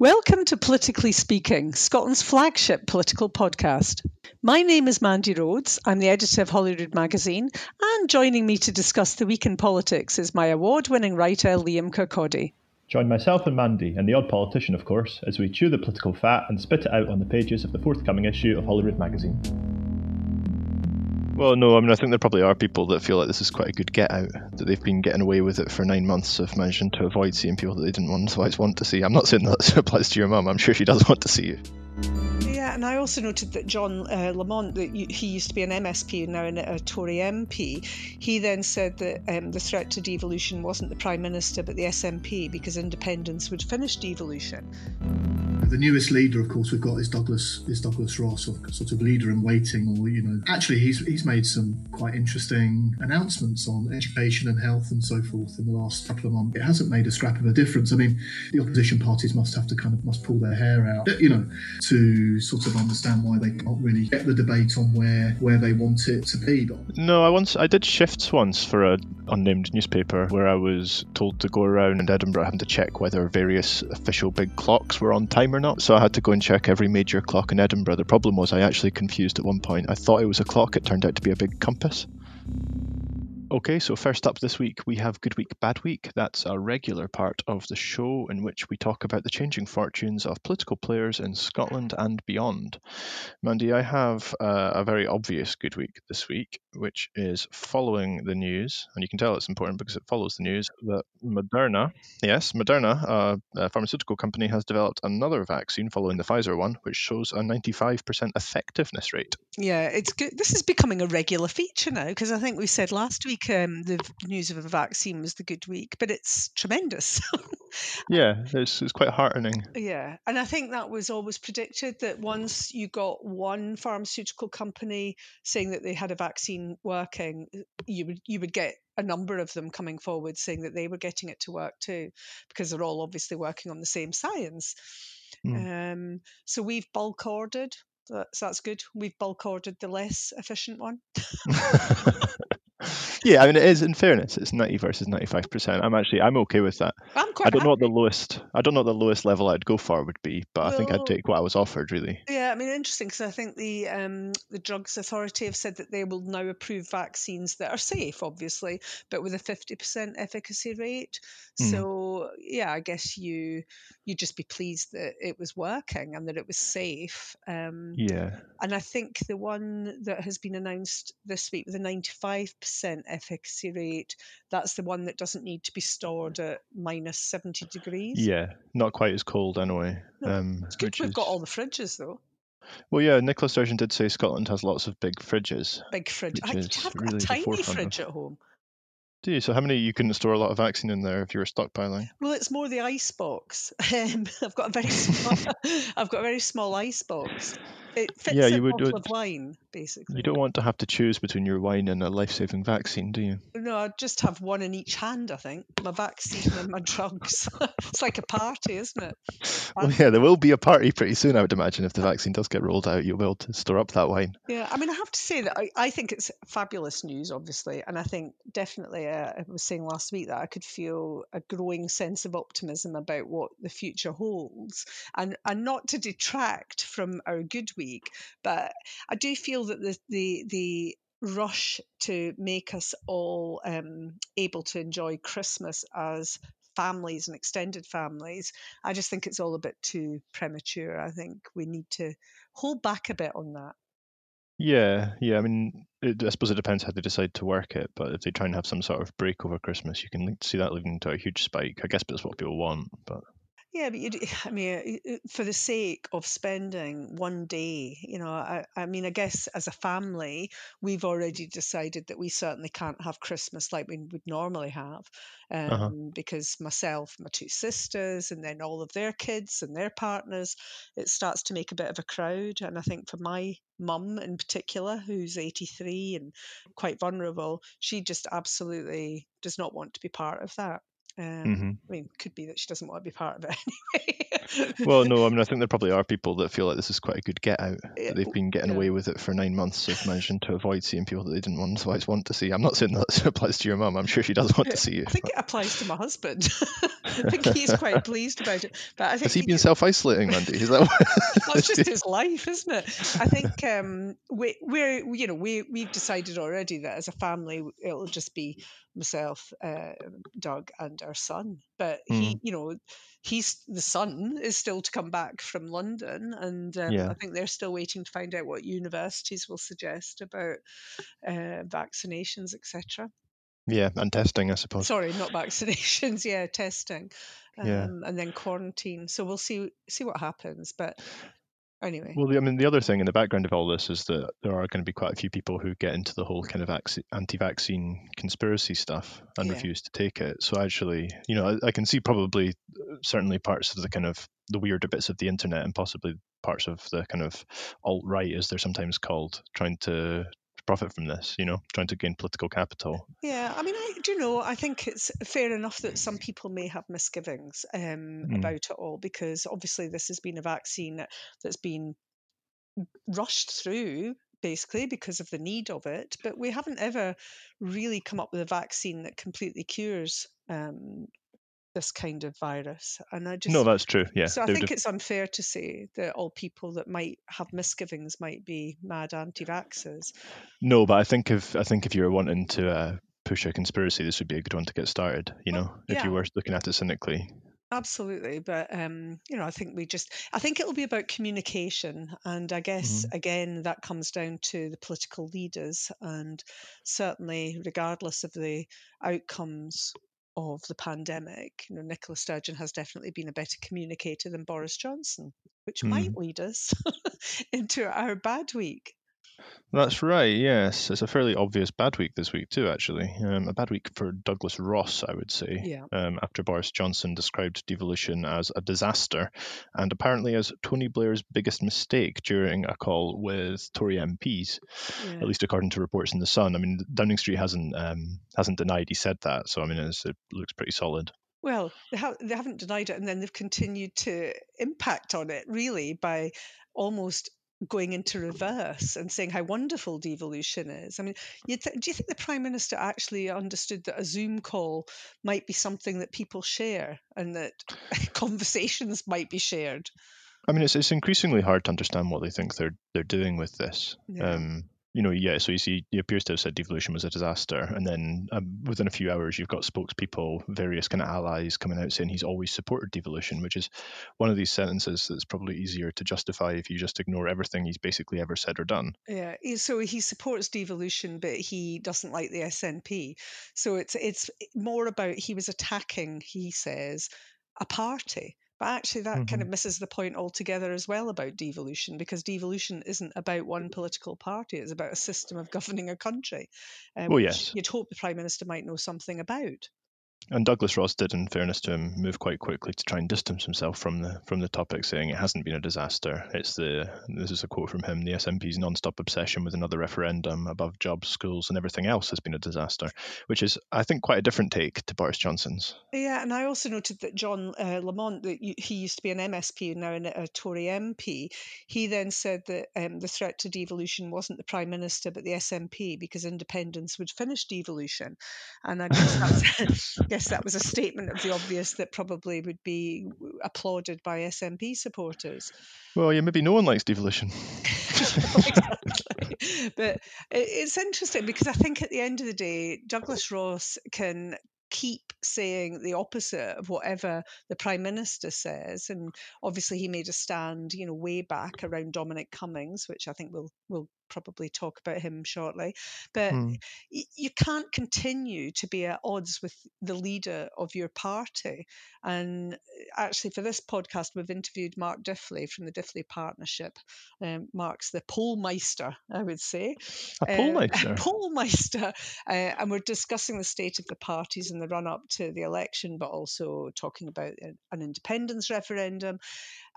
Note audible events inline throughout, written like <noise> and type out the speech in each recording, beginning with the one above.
Welcome to Politically Speaking, Scotland's flagship political podcast. My name is Mandy Rhodes. I'm the editor of Holyrood magazine, and joining me to discuss the week in politics is my award winning writer, Liam Kirkaldy. Join myself and Mandy, and the odd politician, of course, as we chew the political fat and spit it out on the pages of the forthcoming issue of Holyrood magazine. Well, no, I mean, I think there probably are people that feel like this is quite a good get out, that they've been getting away with it for nine months of managing to avoid seeing people that they didn't want, otherwise want to see. I'm not saying that <laughs> applies to your mum, I'm sure she does <laughs> want to see you. Yeah, and I also noted that John uh, Lamont, that he used to be an MSP and now a Tory MP, he then said that um, the threat to devolution wasn't the Prime Minister but the SNP because independence would finish devolution. The newest leader, of course, we've got is Douglas is Douglas Ross, sort of leader in waiting, or you know, actually he's he's made some quite interesting announcements on education and health and so forth in the last couple of months. It hasn't made a scrap of a difference. I mean, the opposition parties must have to kind of must pull their hair out, you know, to sort of understand why they can't really get the debate on where where they want it to be. No, I once I did shifts once for a unnamed newspaper where I was told to go around in Edinburgh having to check whether various official big clocks were on time or not. So I had to go and check every major clock in Edinburgh. The problem was I actually confused at one point. I thought it was a clock, it turned out to be a big compass. Okay, so first up this week, we have Good Week, Bad Week. That's a regular part of the show in which we talk about the changing fortunes of political players in Scotland and beyond. Mandy, I have uh, a very obvious Good Week this week, which is following the news, and you can tell it's important because it follows the news that Moderna, yes, Moderna, a pharmaceutical company, has developed another vaccine following the Pfizer one, which shows a 95% effectiveness rate. Yeah, it's good. This is becoming a regular feature now because I think we said last week week um, the news of a vaccine was the good week, but it's tremendous. <laughs> yeah, it's, it's quite heartening. Yeah, and I think that was always predicted that once you got one pharmaceutical company saying that they had a vaccine working, you would you would get a number of them coming forward saying that they were getting it to work too, because they're all obviously working on the same science. Mm. Um, so we've bulk ordered. so that's good. We've bulk ordered the less efficient one. <laughs> <laughs> yeah, I mean, it is. In fairness, it's ninety versus ninety-five percent. I'm actually, I'm okay with that. I'm quite. I don't happy. know what the lowest. I don't know what the lowest level I'd go for would be, but well, I think I'd take what I was offered. Really. Yeah, I mean, interesting because I think the um, the drugs authority have said that they will now approve vaccines that are safe, obviously, but with a fifty percent efficacy rate. Mm. So yeah, I guess you you'd just be pleased that it was working and that it was safe. Um, yeah. And I think the one that has been announced this week with a ninety-five percent efficacy rate. That's the one that doesn't need to be stored at minus 70 degrees. Yeah, not quite as cold anyway. No, um, it's good we've is... got all the fridges though. Well, yeah, Nicola Sturgeon did say Scotland has lots of big fridges. Big fridge. I have really a tiny fridge at home. Do you? So how many you couldn't store a lot of vaccine in there if you were stockpiling? Well, it's more the ice box. <laughs> Um, I've got a very small, <laughs> I've got a very small ice box. It fits yeah, you would, bottle of wine, basically. You don't want to have to choose between your wine and a life-saving vaccine, do you? No, I'd just have one in each hand. I think my vaccine and my <laughs> drugs. <laughs> it's like a party, isn't it? Well, yeah, there will be a party pretty soon. I would imagine if the vaccine does get rolled out, you'll be able to store up that wine. Yeah, I mean, I have to say that I, I think it's fabulous news, obviously, and I think definitely uh, I was saying last week that I could feel a growing sense of optimism about what the future holds, and and not to detract from our good week week. But I do feel that the the the rush to make us all um, able to enjoy Christmas as families and extended families, I just think it's all a bit too premature. I think we need to hold back a bit on that. Yeah, yeah. I mean, it, I suppose it depends how they decide to work it. But if they try and have some sort of break over Christmas, you can see that leading to a huge spike. I guess that's what people want. But yeah, but you <sighs> I mean, for the sake of spending one day, you know, I, I mean, I guess as a family, we've already decided that we certainly can't have Christmas like we would normally have, uh-huh. um, uh-huh. because myself, my two sisters, and then all of their kids and their partners, it starts to make a bit of a crowd. And I think for my mum in particular, who's 83 and quite vulnerable, she just absolutely does not want to be part of that. Um, mm-hmm. I mean, could be that she doesn't want to be part of it anyway. well, no, I mean, I <laughs> think there probably are people that feel like this is quite a good get out. That they've been getting yeah. away with it for nine months of managing to avoid seeing people that they didn't want, otherwise want to see. I'm not saying that <laughs> applies to your mum. I'm sure she does want to see you. I think it applies to my husband. <laughs> I think he's quite pleased about it. But I think Has he you been self isolating, Mandy? Is that what? that's just his life, isn't it? I think um, we, we're, you know, we we've decided already that as a family it'll just be myself, uh, Doug, and our son. But he, you know, he's the son is still to come back from London, and um, Yeah. I think they're still waiting to find out what universities will suggest about uh, vaccinations, etc. yeah, and testing, I suppose. Sorry, not vaccinations. <laughs> Yeah, testing, um, Yeah. and then quarantine. So we'll see see what happens. But anyway, Well, I mean, the other thing in the background of all this is that there are going to be quite a few people who get into the whole kind of anti-vaccine conspiracy stuff and Yeah. refuse to take it. So actually, you know, I, I can see probably uh, certainly parts of the kind of the weirder bits of the internet and possibly parts of the kind of alt right, as they're sometimes called, trying to profit from this. You know, trying to gain political capital. Yeah, I mean, I do you know. I think it's fair enough that some people may have misgivings um, Mm. about it all because obviously this has been a vaccine that- that's been rushed through basically because of the need of it. But we haven't ever really come up with a vaccine that completely cures um, this kind of virus. And I just no, that's true. Yeah, so I think have- it's unfair to say that all people that might have misgivings might be mad anti-vaxxers. no, but I think if I think if you were wanting to uh, push a conspiracy, this would be a good one to get started. You Well, know, if you were looking at it cynically. Absolutely, but um, you know, I think we just, I think it'll be about communication, and I guess Mm-hmm. again that comes down to the political leaders, and certainly, regardless of the outcomes of the pandemic, you know, Nicola Sturgeon has definitely been a better communicator than Boris Johnson, which might Mm-hmm. lead us <laughs> into our bad week. That's right. Yes, it's a fairly obvious bad week this week too. Actually, um, a bad week for Douglas Ross, I would say. Yeah. Um, after Boris Johnson described devolution as a disaster, and apparently as Tony Blair's biggest mistake during a call with Tory MPs, Yeah. at least according to reports in the Sun. I mean, Downing Street hasn't um, hasn't denied he said that, so I mean, it's, it looks pretty solid. Well, they, ha- they haven't denied it, and then they've continued to impact on it really by almost going into reverse and saying how wonderful devolution is. I mean, you th- do you think the prime minister actually understood that a Zoom call might be something that people share and that <laughs> conversations might be shared? I mean, it's it's increasingly hard to understand what they think they're they're doing with this. Yeah. Um, you know, yeah. So you see, he appears to have said devolution was a disaster, and then um, within a few hours, you've got spokespeople, various kind of allies coming out saying he's always supported devolution, which is one of these sentences that's probably easier to justify if you just ignore everything he's basically ever said or done. Yeah, so he supports devolution, but he doesn't like the SNP. So it's it's more about he was attacking, he says, a party. But actually, that kind of misses the point altogether as well about devolution, because devolution isn't about one political party; it's about a system of governing a country. Um, Well, which yes. you'd hope the prime minister might know something about. And Douglas Ross did, in fairness to him, move quite quickly to try and distance himself from the from the topic, saying it hasn't been a disaster. It's the this is a quote from him: the SNP's non-stop obsession with another referendum above jobs, schools, and everything else has been a disaster, which is, I think, quite a different take to Boris Johnson's. Yeah, and I also noted that John uh, Lamont, that he used to be an MSP and now a Tory MP, he then said that um, the threat to devolution wasn't the Prime Minister but the SNP because independence would finish devolution. And I guess, that's, <laughs> <laughs> guess that was a statement of the obvious that probably would be applauded by SNP supporters. Well, yeah, maybe no one likes devolution. <laughs> <laughs> exactly. But it's interesting because I think at the end of the day, Douglas Ross can keep saying the opposite of whatever the prime minister says and obviously he made a stand you know way back around dominic cummings which i think we'll we'll probably talk about him shortly but y- you can't continue to be at odds with the leader of your party. And uh, actually, for this podcast, we've interviewed Mark Diffley from the Diffley Partnership. Um, Mark's the pollmeister, I would say. A Uh, pollmeister? <laughs> pollmeister. Uh, and we're discussing the state of the parties in the run up to the election, but also talking about an an independence referendum.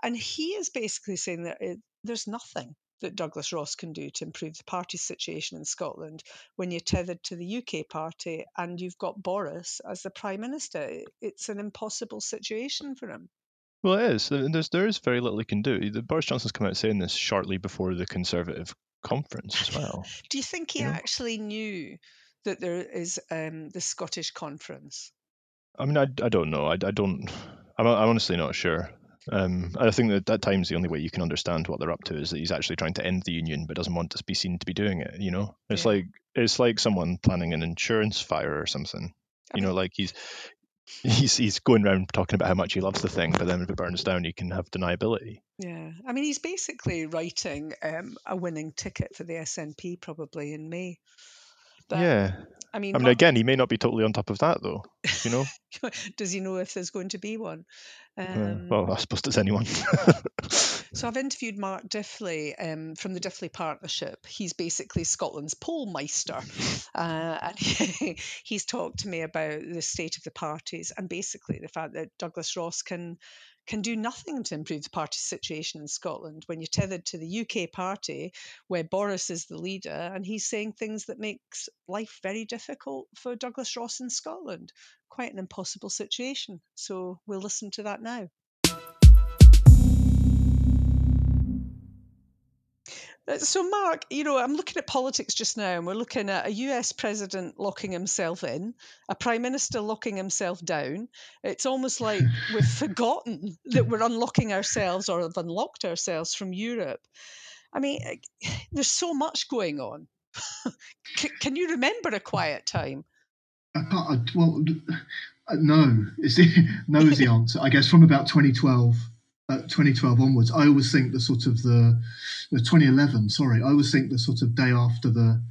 And he is basically saying that it, there's nothing that Douglas Ross can do to improve the party situation in Scotland when you're tethered to the UK party and you've got Boris as the prime minister. It's an impossible situation for him. Well, it is. There's there is very little he can do. The, Boris Johnson's come out saying this shortly before the Conservative conference as well. <laughs> do you think he you know? actually knew that there is um, the Scottish conference? I mean, I, I don't know. I, I don't. I'm, I'm honestly not sure. Um, I think that at times the only way you can understand what they're up to is that he's actually trying to end the union, but doesn't want to be seen to be doing it. You know, it's Yeah. like it's like someone planning an insurance fire or something. You know, like he's he's he's going around talking about how much he loves the thing, but then if it burns down, he can have deniability. Yeah, I mean, he's basically writing um, a winning ticket for the SNP probably in May. But, yeah, I mean, I mean, again, he may not be totally on top of that though. You know, <laughs> does he know if there's going to be one? Um, well, I suppose does anyone? <laughs> So I've interviewed Mark Diffley um, from the Diffley Partnership. He's basically Scotland's pollmeister, <laughs> uh, and he, he's talked to me about the state of the parties and basically the fact that Douglas Ross can can do nothing to improve the party situation in Scotland when you're tethered to the UK party where Boris is the leader and he's saying things that makes life very difficult for Douglas Ross in Scotland. Quite an impossible situation. So we'll listen to that now. So, Mark, you know, I'm looking at politics just now, and we're looking at a US president locking himself in, a prime minister locking himself down. It's almost like we've <laughs> forgotten that we're unlocking ourselves or have unlocked ourselves from Europe. I mean, eh, <sighs> there's so much going on. <laughs> Can you remember a quiet time? I can't. I, well, uh, no is the <laughs> no is the answer. I guess from about 2012, uh, 2012 onwards, I always think the sort of the, the 2011. Sorry, I always think the sort of day after the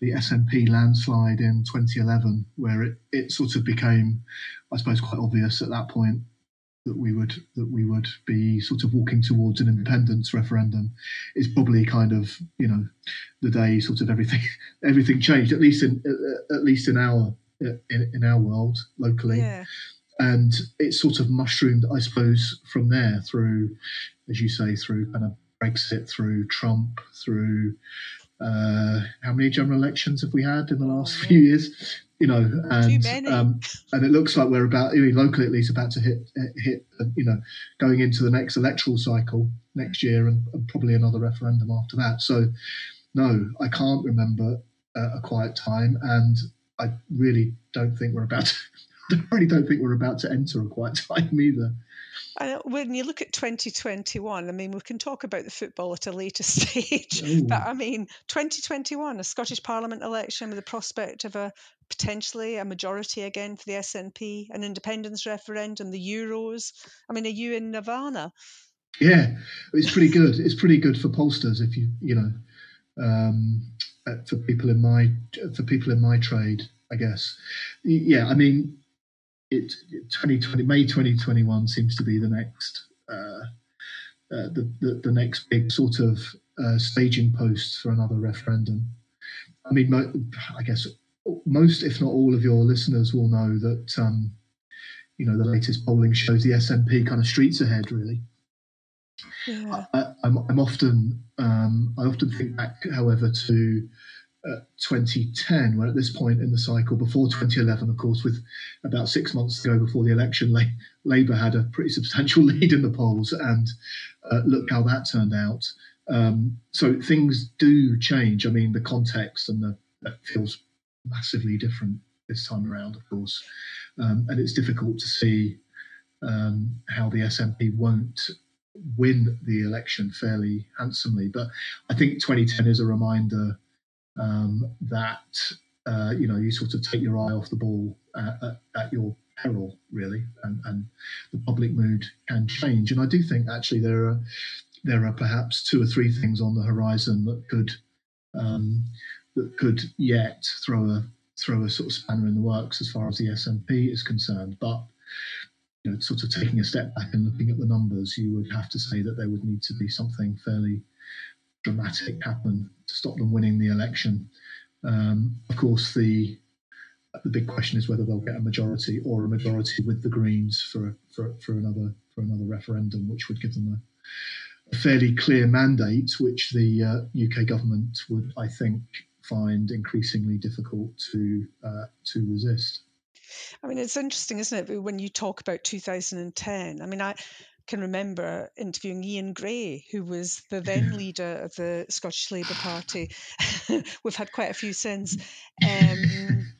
the SNP landslide in 2011, where it it sort of became, I suppose, quite obvious at that point that we would that we would be sort of walking towards an independence referendum is probably kind of you know the day sort of everything <laughs> everything changed at least in at least in our in, in our world locally Yeah. And it sort of mushroomed i suppose from there through as you say through kind of brexit through trump through uh, how many general elections have we had in the last Oh, few years? You know and um, and it looks like we're about I mean, locally at least about to hit hit uh, you know going into the next electoral cycle next year and, and probably another referendum after that. So no i can't remember uh, a quiet time and i really don't think we're about to I really don't think we're about to enter a quiet <laughs> time either. And when you look at 2021, I mean, we can talk about the football at a later <laughs> stage, Ooh. but I mean, 2021, a Scottish Parliament election with the prospect of a potentially a majority again for the SNP, an independence referendum, the Euros. I mean, are you in Nirvana? Yeah, it's pretty good. It's pretty good for pollsters if you you know um, uh, for people in my for people in my trade, I guess. Yeah, I mean, it 2020 May 2021 seems to be the next uh, uh, the, the the next big sort of uh, staging post for another referendum. I mean, mo- I guess most, if not all, of your listeners will know that um, you know the latest polling shows the SNP kind of streets ahead, really. Yeah. I, I'm, I'm often um, I often think back, however, to uh, 2010, when at this point in the cycle, before 2011, of course, with about six months to go before the election, La- Labour had a pretty substantial <laughs> lead in the polls, and uh, look how that turned out. Um, so things do change. I mean, the context and the that feels massively different this time around, of course, um, and it's difficult to see um, how the SNP won't win the election fairly handsomely. But I think 2010 is a reminder um, that uh, you know you sort of take your eye off the ball at, at, at your peril, really, and, and the public mood can change. And I do think actually there are there are perhaps two or three things on the horizon that could um, that could yet throw a throw a sort of spanner in the works as far as the SNP is concerned. But you know, sort of taking a step back and looking at the numbers, you would have to say that there would need to be something fairly dramatic happen to stop them winning the election. Um, of course, the the big question is whether they'll get a majority or a majority with the Greens for for, for another for another referendum, which would give them a, a fairly clear mandate, which the uh, UK government would, I think, find increasingly difficult to uh, to resist. I mean, it's interesting, isn't it, when you talk about 2010? I mean, I can remember interviewing Ian Gray, who was the <laughs> then leader of the Scottish Labour Party. <laughs> We've had quite a few since. Um,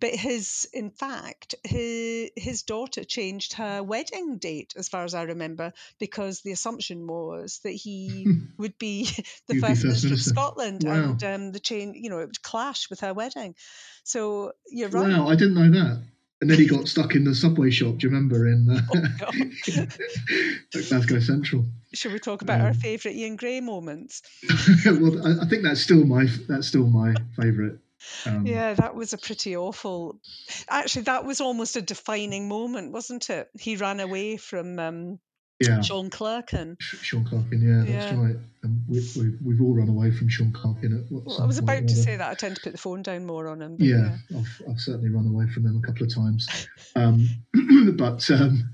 but his, in fact, his, his daughter changed her wedding date, as far as I remember, because the assumption was that he <laughs> would be the first, be minister, of Scotland, wow. and um, the chain, you know, it would clash with her wedding. So you're right. Wow, I didn't know that. And then he got stuck in the subway shop. Do you remember in uh, oh, <laughs> Glasgow Central? Should we talk about um, our favourite Ian Gray moments? <laughs> well, I, I, think that's still my that's still my favourite. Um, yeah, that was a pretty awful. Actually, that was almost a defining moment, wasn't it? He ran away from um, yeah. Sean Clerkin. Sean Clerkin, yeah, that's yeah. right. And we, we, we've all run away from Sean Clerkin. At well, I was about to say that. I tend to put the phone down more on him. Yeah, yeah, I've, I've certainly run away from him a couple of times. Um, <clears throat> but um,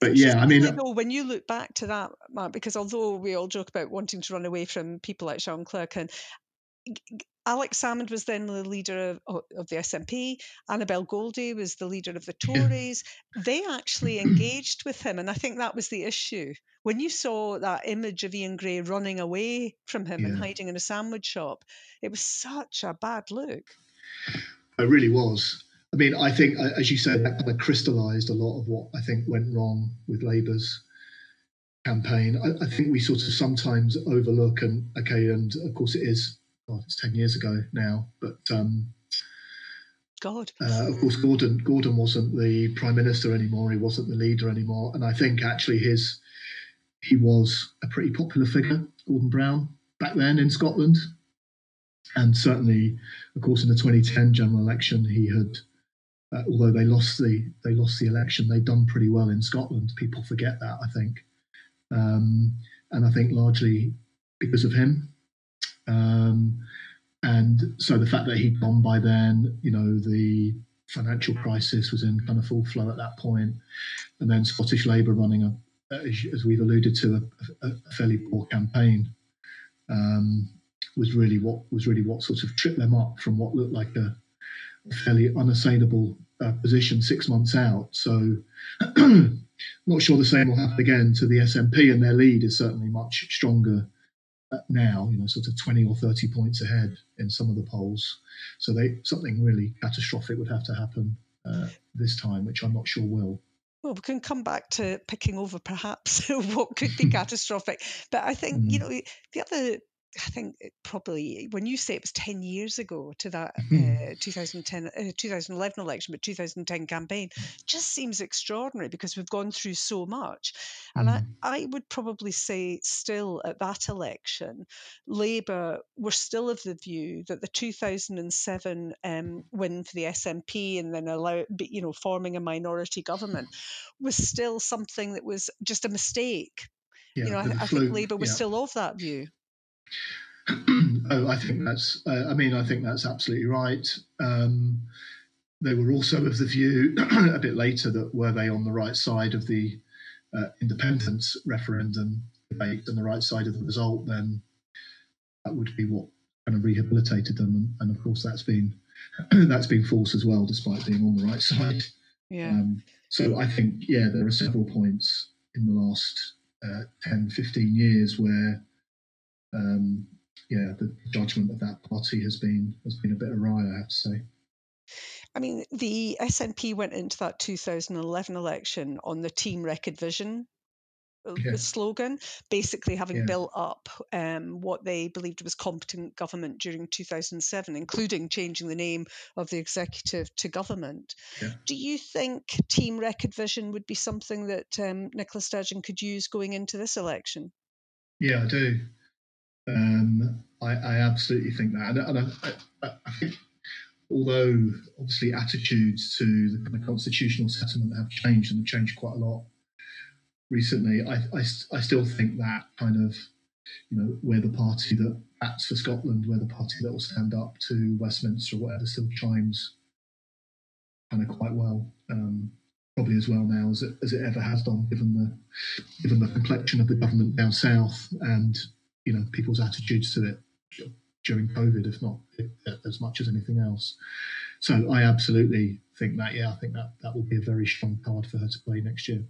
but yeah, I mean, though, when you look back to that, Mark, because although we all joke about wanting to run away from people like Sean Clerkin, Alex Salmond was then the leader of, of, the SNP. Annabel Goldie was the leader of the Tories. Yeah. They actually <clears throat> engaged with him, and I think that was the issue. When you saw that image of Ian Gray running away from him yeah. and hiding in a sandwich shop, it was such a bad look. It really was. I mean, I think, as you said, that kind of crystallised a lot of what I think went wrong with Labour's campaign. I, I think we sort of sometimes overlook, and okay, and of course it is God, it's ten years ago now. But um, God, uh, of course, Gordon Gordon wasn't the prime minister anymore. He wasn't the leader anymore, and I think actually his he was a pretty popular figure, Gordon Brown, back then in Scotland, and certainly, of course, in the 2010 general election, he had. Uh, although they lost the they lost the election, they'd done pretty well in Scotland. People forget that, I think, um, and I think largely because of him. Um, and so the fact that he'd gone by then, you know, the financial crisis was in kind of full flow at that point, and then Scottish Labour running a, as we've alluded to, a, a fairly poor campaign um, was really what was really what sort of tripped them up from what looked like a, fairly unassailable uh, position six months out. So. <clears throat> not sure the same will happen again to the SNP, and their lead is certainly much stronger now, you know, sort of 20 or 30 points ahead in some of the polls. So they something really catastrophic would have to happen uh, this time, which I'm not sure will. Well, we can come back to picking over perhaps <laughs> what could be <laughs> catastrophic. But I think, mm. you know, the other I think probably when you say it was 10 years ago to that mm-hmm. uh, 2010, uh, 2011 election, but 2010 campaign, just seems extraordinary because we've gone through so much. And mm. I, I would probably say, still at that election, Labour were still of the view that the 2007 um, win for the SNP and then allow, you know, forming a minority government was still something that was just a mistake. Yeah, you know, I, I, think Labour was yeah. still of that view. <clears throat> oh, I think that's. Uh, I mean, I think that's absolutely right. Um, they were also of the view <clears throat> a bit later that were they on the right side of the uh, independence referendum debate and the right side of the result, then that would be what kind of rehabilitated them. And, and of course, that's been <clears throat> that's been false as well, despite being on the right <laughs> side. Yeah. Um, so I think, yeah, there are several points in the last uh, 10, 15 years where um, yeah, the judgment of that party has been has been a bit awry, I have to say. I mean, the SNP went into that 2011 election on the Team Record Vision uh, yeah. slogan, basically having yeah. built up um, what they believed was competent government during 2007, including changing the name of the executive to government. Yeah. Do you think Team Record Vision would be something that um, Nicola Sturgeon could use going into this election? Yeah, I do. Um, I, I, absolutely think that, and, and I, I, I, think although obviously attitudes to the of constitutional settlement have changed and have changed quite a lot recently, I, I, still think that kind of you know we're the party that acts for Scotland, we're the party that will stand up to Westminster or whatever still chimes kind of quite well. Um, probably as well now as it, as it ever has done, given the given the complexion of the government down south and you know people's attitudes to it during COVID, if not as much as anything else. So I absolutely think that. Yeah, I think that that will be a very strong card for her to play next year.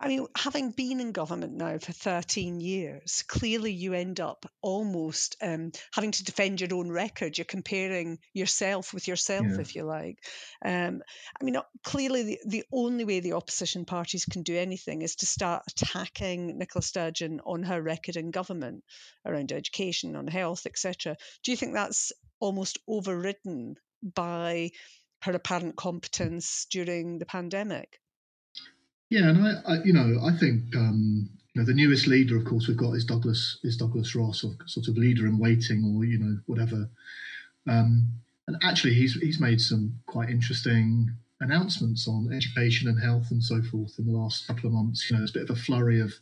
I mean, having been in government now for 13 years, clearly you end up almost um, having to defend your own record. You're comparing yourself with yourself, yeah. if you like. Um, I mean, clearly the, the only way the opposition parties can do anything is to start attacking Nicola Sturgeon on her record in government around education, on health, etc. Do you think that's almost overridden by her apparent competence during the pandemic? Yeah, and I, I you know, I think um, you know the newest leader, of course, we've got is Douglas is Douglas Ross, or sort of leader in waiting, or you know, whatever. Um, and actually, he's he's made some quite interesting announcements on education and health and so forth in the last couple of months. You know, there's a bit of a flurry of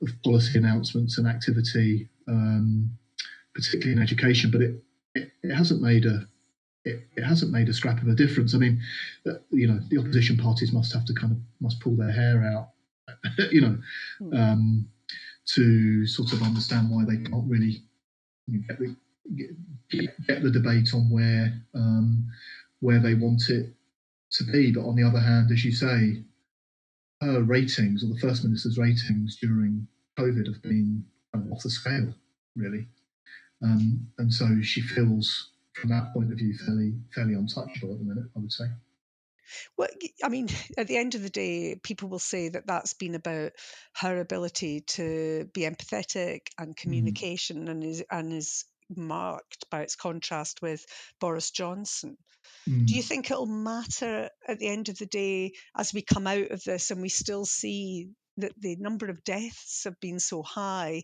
of policy announcements and activity, um, particularly in education, but it, it, it hasn't made a it, it, hasn't made a scrap of a difference. I mean, uh, you know, the opposition parties must have to kind of must pull their hair out, <laughs> you know, hmm. um, to sort of understand why they can't really get the, get, get the debate on where um, where they want it to be. But on the other hand, as you say, her ratings or the first minister's ratings during COVID have been off the scale, really, um, and so she feels from that point of view, fairly fairly untouchable at the minute. I would say. Well, I mean, at the end of the day, people will say that that's been about her ability to be empathetic and mm. communication, mm. and is and is marked by its contrast with Boris Johnson. Mm. Do you mm. think it'll matter at the end of the day as we come out of this and we still see that the number of deaths have been so high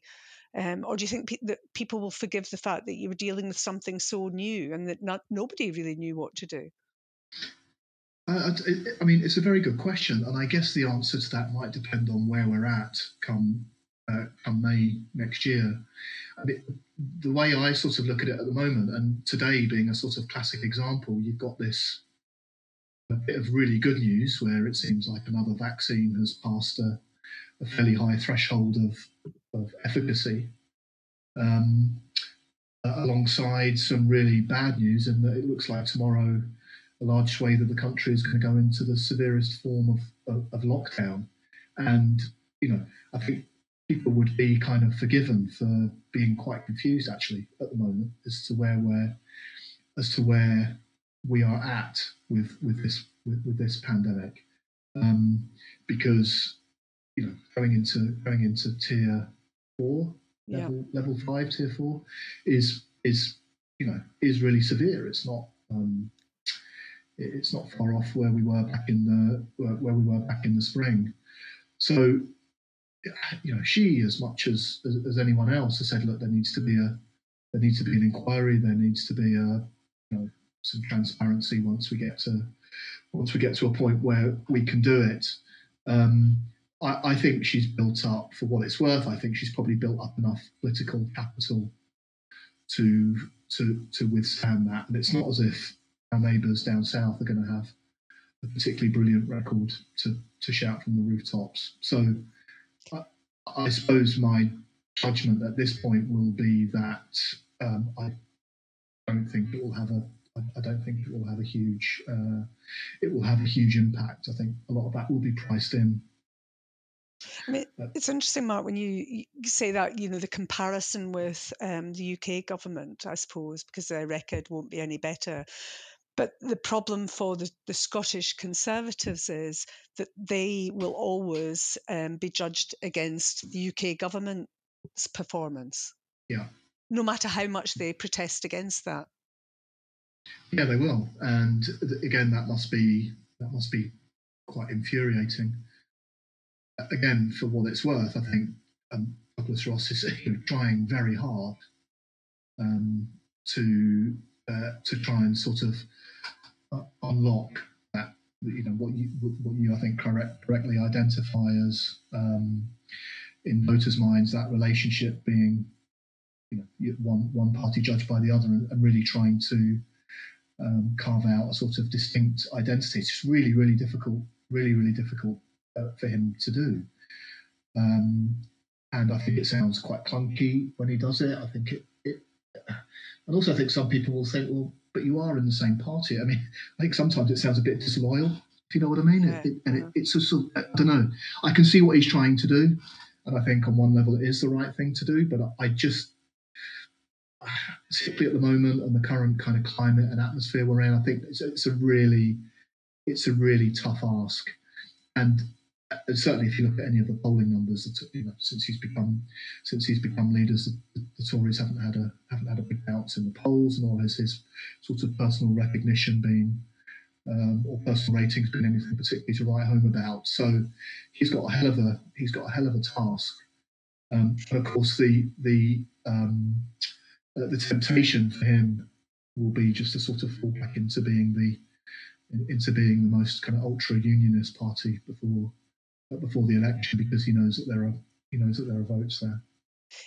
um, or do you think pe- that people will forgive the fact that you were dealing with something so new and that not, nobody really knew what to do? Uh, I mean, it's a very good question, and I guess the answer to that might depend on where we're at come uh, come May next year. I mean, the way I sort of look at it at the moment, and today being a sort of classic example, you've got this a bit of really good news where it seems like another vaccine has passed a, a fairly high threshold of of efficacy, um, uh, alongside some really bad news, and that it looks like tomorrow a large swathe of the country is going to go into the severest form of, of, of lockdown. And, you know, I think people would be kind of forgiven for being quite confused actually at the moment as to where we're as to where we are at with with this with, with this pandemic um, because you know going into going into tier four, level yeah. level five, tier four, is is you know is really severe. It's not um, it's not far off where we were back in the where we were back in the spring. So you know, she as much as, as, as anyone else has said, look, there needs to be a there needs to be an inquiry. There needs to be a you know some transparency once we get to once we get to a point where we can do it. Um, I, I, think she's built up, for what it's worth, I think she's probably built up enough political capital to to to withstand that. And it's not as if our neighbours down south are going to have a particularly brilliant record to to shout from the rooftops. So I, I suppose my judgment at this point will be that um, I don't think it will have a I don't think it will have a huge uh, it will have a huge impact. I think a lot of that will be priced in I mean, it's interesting, Mark, when you, you say that, you know, the comparison with um, the UK government, I suppose, because their record won't be any better. But the problem for the, the Scottish Conservatives is that they will always um, be judged against the UK government's performance. Yeah. No matter how much they protest against that. Yeah, they will, and again, that must be that must be quite infuriating again, for what it's worth, I think um, Douglas Ross is <laughs> trying very hard um, to uh, to try and sort of uh, unlock that you know what you what you I think correct, correctly identify as um, in voters' minds that relationship being you know one one party judged by the other and, and really trying to um, carve out a sort of distinct identity. It's really really difficult, really really difficult for him to do. Um, and I think it sounds quite clunky when he does it. I think it, it, and also I think some people will think, well, but you are in the same party. I mean, I think sometimes it sounds a bit disloyal if you know what I mean? Yeah, It, it, and it, it's a sort. of, I don't know. I can see what he's trying to do, and I think on one level it is the right thing to do. But I, I just, particularly at the moment and the current kind of climate and atmosphere we're in, I think it's, it's a really, it's a really tough ask. And uh, certainly, if you look at any of the polling numbers, you know, since he's become since he's become leaders, the, the Tories haven't had a haven't had a big bounce in the polls, nor has his sort of personal recognition been um, or personal ratings been anything particularly to write home about. So he's got a hell of a he's got a hell of a task. Um, and of course, the the um, uh, the temptation for him will be just to sort of fall back into being the into being the most kind of ultra unionist party before before the election because he knows that there are he knows that there are votes there.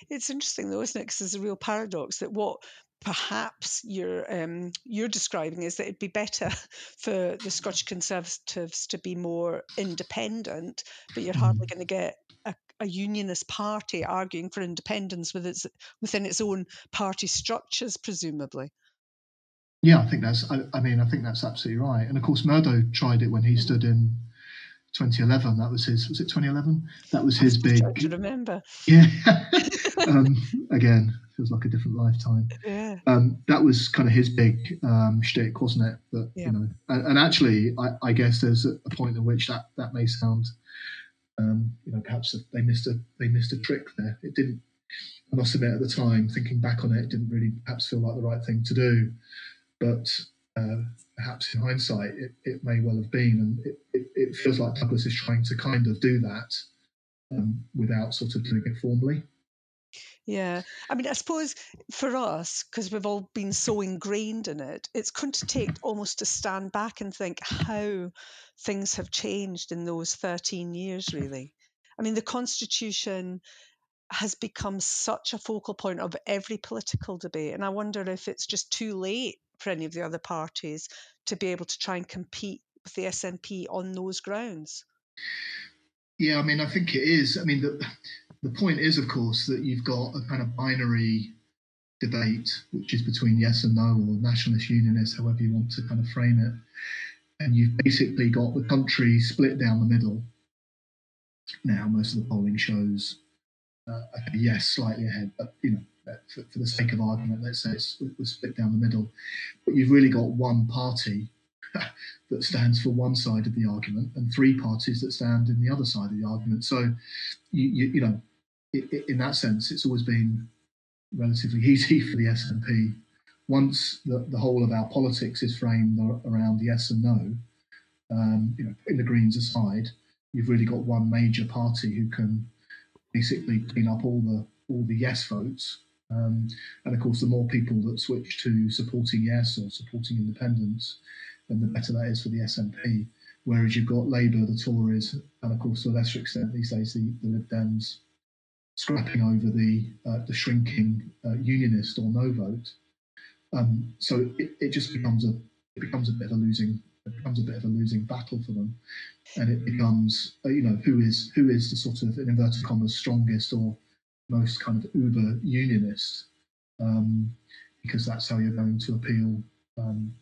It's interesting though, isn't it? Because there's a real paradox that what perhaps you're um, you're describing is that it'd be better <laughs> for the Scottish Conservatives to be more independent, but you're hardly going to get a, a unionist party arguing for independence with its within its own party structures, presumably. Yeah, I think that's. I, I mean, I think that's absolutely right. And of course, Murdo tried it when he stood in 2011. That was his. Was it 2011? That was his big. To remember. <laughs> Yeah. um, again, feels like a different lifetime. Yeah. Um, that was kind of his big um, shtick, wasn't it? That Yeah. you know, and, and actually, I, I guess there's a, a point in which that that may sound, um, you know, perhaps they missed a they missed a trick there. It didn't. I must admit, at the time, thinking back on it, it didn't really perhaps feel like the right thing to do. But uh, perhaps in hindsight, it, it may well have been, and it, it, it feels like Douglas is trying to kind of do that um, without sort of doing it formally. Yeah. I mean, I suppose for us, because we've all been so ingrained in it, it's going to take almost to stand back and think how things have changed in those 13 years, really. I mean, the Constitution has become such a focal point of every political debate. And I wonder if it's just too late for any of the other parties to be able to try and compete with the SNP on those grounds. Yeah, I mean, I think it is. I mean, the the point is, of course, that you've got a kind of binary debate, which is between yes and no, or nationalist unionist, however you want to kind of frame it, and you've basically got the country split down the middle. Now, most of the polling shows uh, yes, slightly ahead, but you know, for, for the sake of argument, let's say it's, split down the middle. But you've really got one party <laughs> that stands for one side of the argument and three parties that stand in the other side of the argument. So, you, you, you know, i i in that sense, it's always been relatively <laughs> easy for the SNP. Once the, the whole of our politics is framed around yes and no, um, you know, putting the Greens aside, you've really got one major party who can basically clean up all the all the yes votes. Um, and of course, the more people that switch to supporting yes or supporting independence, then the better that is for the SNP. Whereas you've got Labour, the Tories, and of course, to a lesser extent these days, the, the Lib Dems scrapping over the uh, the shrinking uh, unionist or no vote. Um, so it, it just becomes a it becomes a bit of a losing it becomes a bit of a losing battle for them, and it becomes uh, you know who is who is the sort of in inverted commas strongest or most kind of uber unionist, um, because that's how you're going to appeal. Um,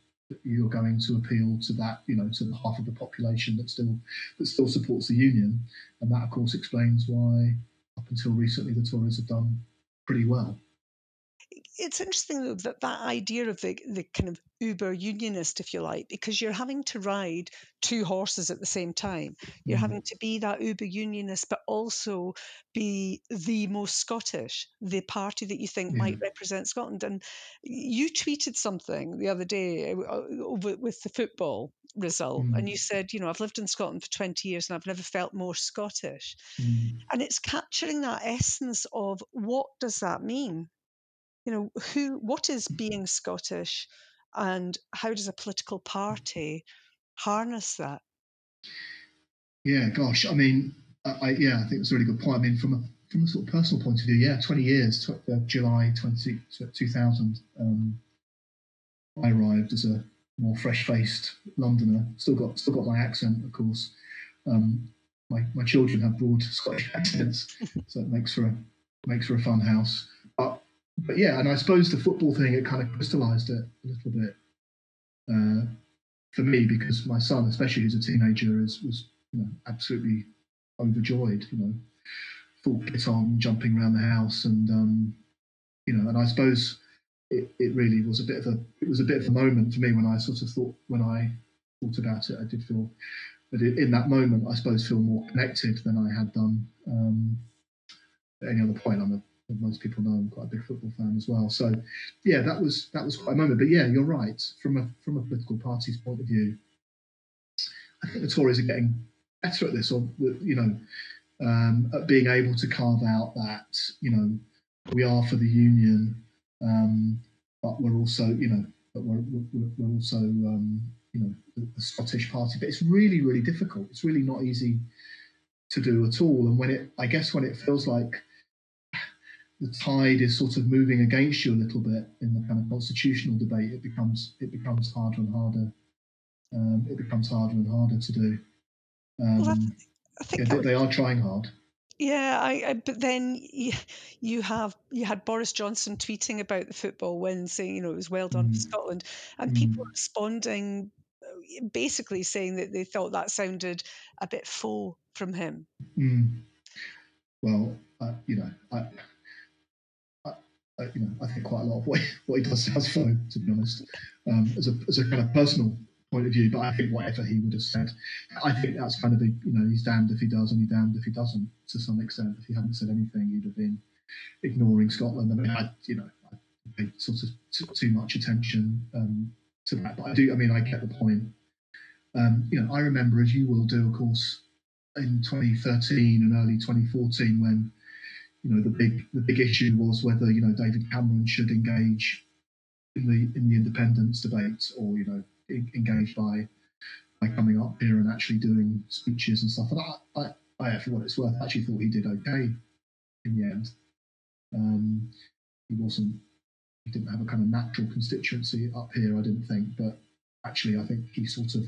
you're going to appeal to that, you know, to the half of the population that still that still supports the union, and that of course explains why up until recently the Tories have done pretty well. It's interesting though that that idea of the, the kind of uber unionist, if you like, because you're having to ride two horses at the same time. You're Mhm. having to be that uber unionist, but also be the most Scottish, the party that you think might represent Scotland. And you tweeted something the other day uh, with the football result, and you said, you know, I've lived in Scotland for 20 years and I've never felt more Scottish. Mm. And it's capturing that essence of what does that mean? You know who what is being scottish and how does a political party harness that Yeah, gosh, I mean, I, I yeah, I think it's a really good point. I mean, from a from a sort of personal point of view, yeah, 20 years, uh, July 20, 2000, um, I arrived as a more fresh-faced Londoner. Still got still got my accent, of course. Um, my my children have broad Scottish <laughs> accents, so it makes for a makes for a fun house. But yeah, and I suppose the football thing it kind of crystallised it a little bit. Uh, for me because my son, especially who's a teenager, is was you know absolutely overjoyed. You know, full kit on, jumping around the house, and um, you know, and I suppose it, it really was a bit of a it was a bit of a moment for me when I sort of thought when I thought about it, I did feel but in that moment, I suppose feel more connected than I had done um, at any other point. I'm a most people know I'm quite a big football fan as well. So, yeah, that was that was quite a moment. But yeah, you're right. From a from a political party's point of view, I think the Tories are getting better at this, or you know, um, at being able to carve out that you know we are for the union, um, but we're also you know, but we're we're, we're also um, you know the, the Scottish party. But it's really really difficult. It's really not easy to do at all. And when it, I guess, when it feels like the tide is sort of moving against you a little bit in the kind of constitutional debate, it becomes it becomes harder and harder. Um, it becomes harder and harder to do. Um, well, I think yeah, they, they, are trying hard. Yeah, I, I, but then you, you have you had Boris Johnson tweeting about the football win, saying you know it was well done mm. for Scotland, and mm. people responding, uh, basically saying that they thought that sounded a bit faux from him. Mm. Well, uh, you know, I, I, you know, I think quite a lot of what, what he does sounds fine, to be honest, um, as a as a kind of personal point of view. But I think whatever he would have said, I think that's kind of a you know he's damned if he does and he's damned if he doesn't to some extent. If he hadn't said anything, he'd have been ignoring Scotland. I mean, I you know I paid sort of t- too much attention um, to that, but I do. I mean, I get the point. Um, you know, I remember as you will do, of course, in 2013 and early 2014 when you know the big the big issue was whether you know David Cameron should engage in the in the independence debate or you know engage by by coming up here and actually doing speeches and stuff. And I, I, I for what it's worth, actually thought he did okay in the end. Um, he wasn't he didn't have a kind of natural constituency up here, I didn't think, but actually I think he sort of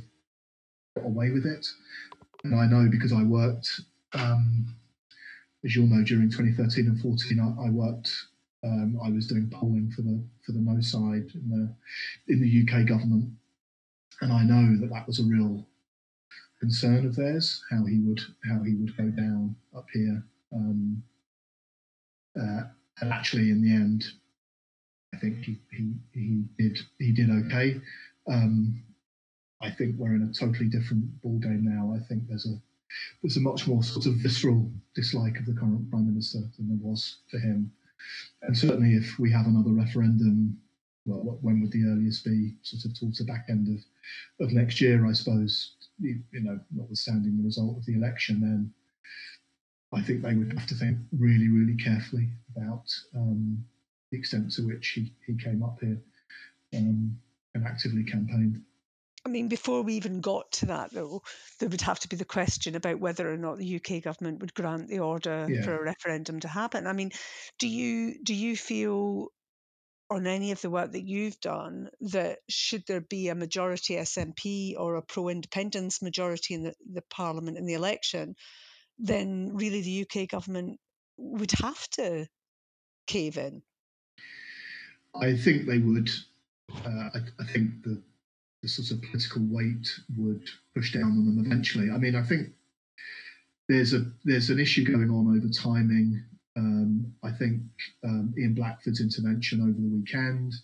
got away with it. And I know because I worked um, as you'll know, during 2013 and 14, I, I worked. Um, I was doing polling for the for the No side in the in the UK government, and I know that that was a real concern of theirs how he would how he would go down up here. Um, uh, and actually, in the end, I think he he, he did he did okay. Um, I think we're in a totally different ball game now. I think there's a there's a much more sort of visceral dislike of the current prime minister than there was for him. And certainly, if we have another referendum, well, when would the earliest be? Sort of towards the back end of, of next year, I suppose. You, you know, notwithstanding the result of the election, then I think they would have to think really, really carefully about um, the extent to which he, he came up here um, and actively campaigned. I mean, before we even got to that, though, there would have to be the question about whether or not the UK government would grant the order yeah. for a referendum to happen. I mean, do you do you feel on any of the work that you've done that should there be a majority SNP or a pro-independence majority in the, the parliament in the election, then really the UK government would have to cave in? I think they would. Uh, I, I think the the sort of political weight would push down on them eventually. I mean, I think there's a there's an issue going on over timing. Um, I think um, Ian Blackford's intervention over the weekend,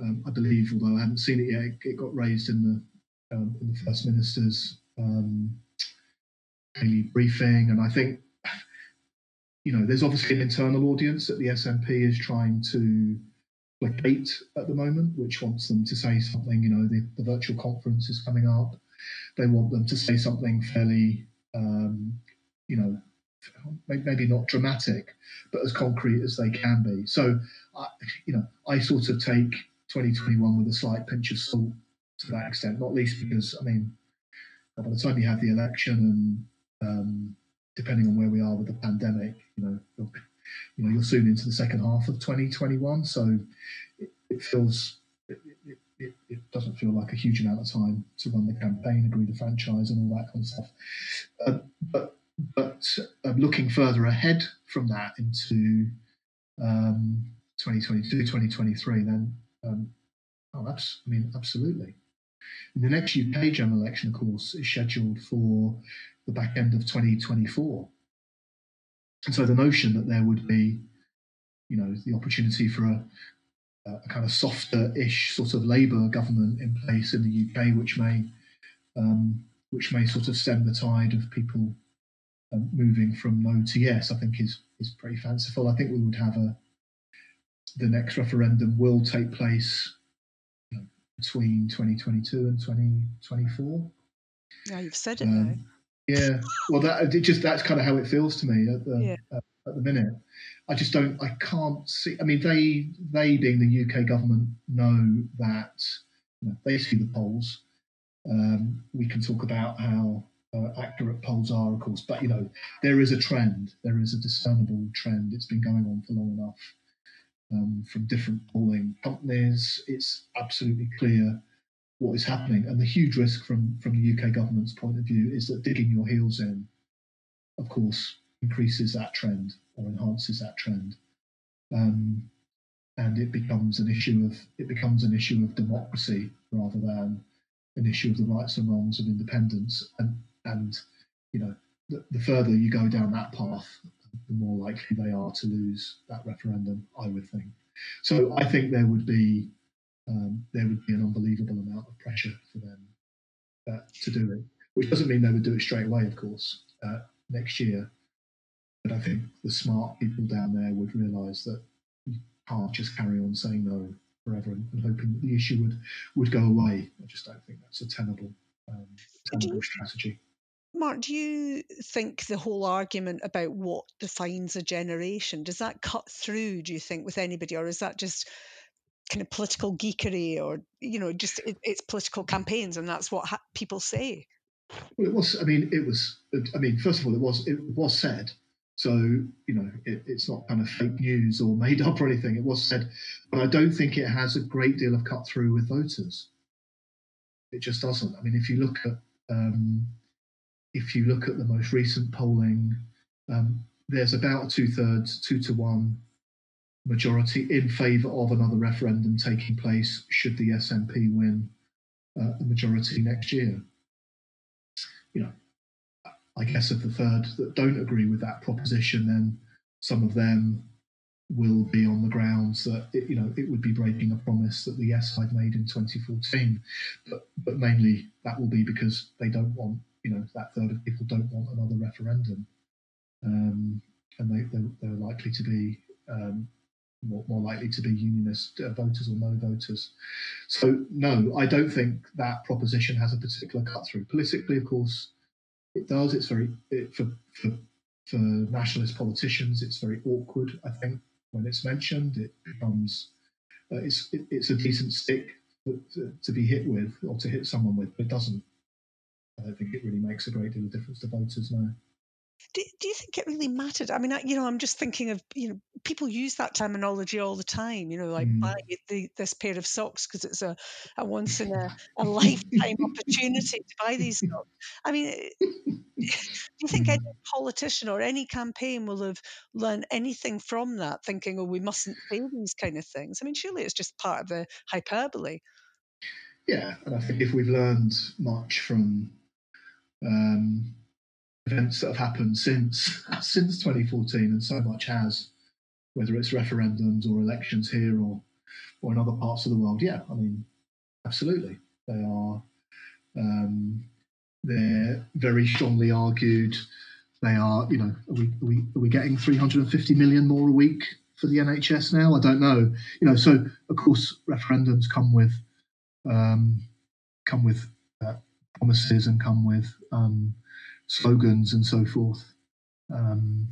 um, I believe, although I haven't seen it yet, it got raised in the um, in the First Minister's um, daily briefing, and I think you know there's obviously an internal audience that the SNP is trying to placate at the moment, which wants them to say something. You know, the, the virtual conference is coming up. They want them to say something fairly, um, you know, maybe not dramatic, but as concrete as they can be. So, I, you know, I sort of take 2021 with a slight pinch of salt to that extent, not least because, I mean, by the time you have the election and um, depending on where we are with the pandemic, you know, you know, you're soon into the second half of 2021, so it, feels it, it, it, doesn't feel like a huge amount of time to run the campaign, agree the franchise, and all that kind of stuff. Uh, but but uh, looking further ahead from that into um, 2022, 2023, then um, oh, that's I mean absolutely. And the next UK general election, of course, is scheduled for the back end of 2024. And so the notion that there would be, you know, the opportunity for a, a kind of softer-ish sort of Labour government in place in the UK, which may um, which may sort of stem the tide of people um, moving from no to yes, I think is is pretty fanciful. I think we would have a the next referendum will take place you know, between 2022 and 2024. Yeah, you've said it um. Yeah, well, that it just that's kind of how it feels to me at the yeah. uh, at the minute. I just don't, I can't see. I mean, they they being the UK government know that you know, they see the polls. Um, we can talk about how uh, accurate polls are, of course, but you know there is a trend. There is a discernible trend. It's been going on for long enough um, from different polling companies. It's absolutely clear what is happening. And the huge risk from, from the UK government's point of view is that digging your heels in, of course, increases that trend or enhances that trend. Um, and it becomes an issue of it becomes an issue of democracy rather than an issue of the rights and wrongs of independence. And and you know, the, the further you go down that path, the more likely they are to lose that referendum. I would think. So I think there would be um, there would be an unbelievable amount of pressure for them uh, to do it, which doesn't mean they would do it straight away, of course, uh, next year. But I think the smart people down there would realise that you can't just carry on saying no forever and, and, hoping that the issue would, would go away. I just don't think that's a tenable, um, tenable strategy. Mark, do you think the whole argument about what defines a generation does that cut through? Do you think with anybody, or is that just kind of political geekery or you know just it, it's political campaigns and that's what ha- people say. Well it was i mean it was i mean first of all it was it was said. So you know it, it's not kind of fake news or made up or anything. It was said but i don't think it has a great deal of cut through with voters. It just doesn't. I mean if you look at um, if you look at the most recent polling um, there's about two thirds two to one majority in favour of another referendum taking place should the SNP win uh, a majority next year. You know, I guess of the third that don't agree with that proposition, then some of them will be on the grounds that it, you know it would be breaking a promise that the yes side made in 2014. But but mainly that will be because they don't want you know that third of people don't want another referendum, um, and they they're, they're likely to be um, more, more likely to be unionist uh, voters or no voters. So, no, I don't think that proposition has a particular cut through. Politically, of course, it does. It's very, it, for, for, for nationalist politicians, it's very awkward, I think, when it's mentioned. It becomes, uh, it's, it, it's a decent stick to, to, be hit with or to hit someone with, but it doesn't. I don't think it really makes a great deal of difference to voters now. Do, do you think it really mattered? I mean, I, you know, I'm just thinking of, you know, people use that terminology all the time, you know, like mm. buy the, this pair of socks because it's a, a once in a, a <laughs> lifetime opportunity to buy these socks. I mean, eh, <laughs> do you think any mm. politician or any campaign will have learned anything from that, thinking, oh, we mustn't say these kind of things? I mean, surely it's just part of the hyperbole. Yeah, and I think if we've learned much from um, events that have happened since <laughs> since 2014, and so much has, whether it's referendums or elections here or or in other parts of the world. Yeah, I mean, absolutely, they are. Um, they're very strongly argued. They are, you know, are we, are we are we getting 350 million more a week for the NHS now? I don't know. You know, so of course referendums come with um, come with uh, promises and come with um, slogans and so forth. Um,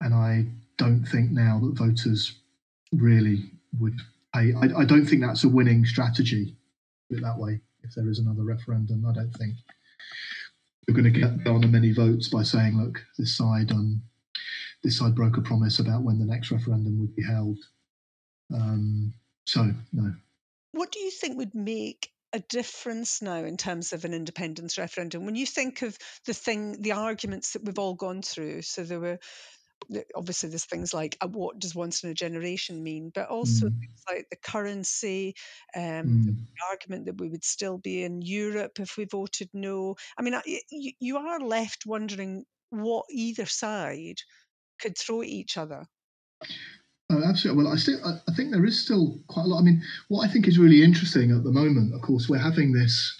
and I don't think now that voters really would pay. I, I don't think that's a winning strategy. Put it that way. If there is another referendum, I don't think you're going to get on many votes by saying, "Look, this side um, this side broke a promise about when the next referendum would be held." Um, so, no. What do you think would make a difference now in terms of an independence referendum. When you think of the thing, the arguments that we've all gone through, so there were obviously there's things like uh, what does once in a generation mean, but also Mm. things like the currency, um, Mm. the argument that we would still be in Europe if we voted no. I mean, I- you, you are left wondering what either side could throw at each other. Oh, absolutely. Well, I still, I, think there is still quite a lot. I mean, what I think is really interesting at the moment, of course, we're having this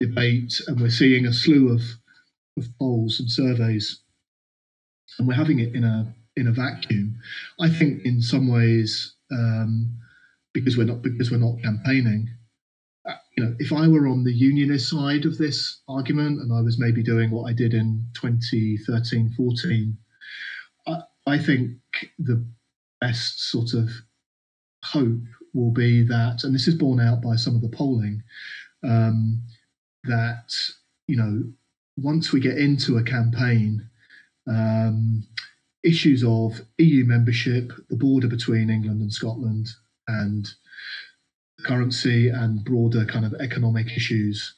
debate and we're seeing a slew of, of polls and surveys, and we're having it in a in a vacuum. I think in some ways, um, because we're not because we're not campaigning. uh, You know, if I were on the unionist side of this argument and I was maybe doing what I did in 2013, 14, I, I think the best sort of hope will be that, and this is borne out by some of the polling, um, that you know once we get into a campaign, um, issues of EU membership, the border between England and Scotland, and currency and broader kind of economic issues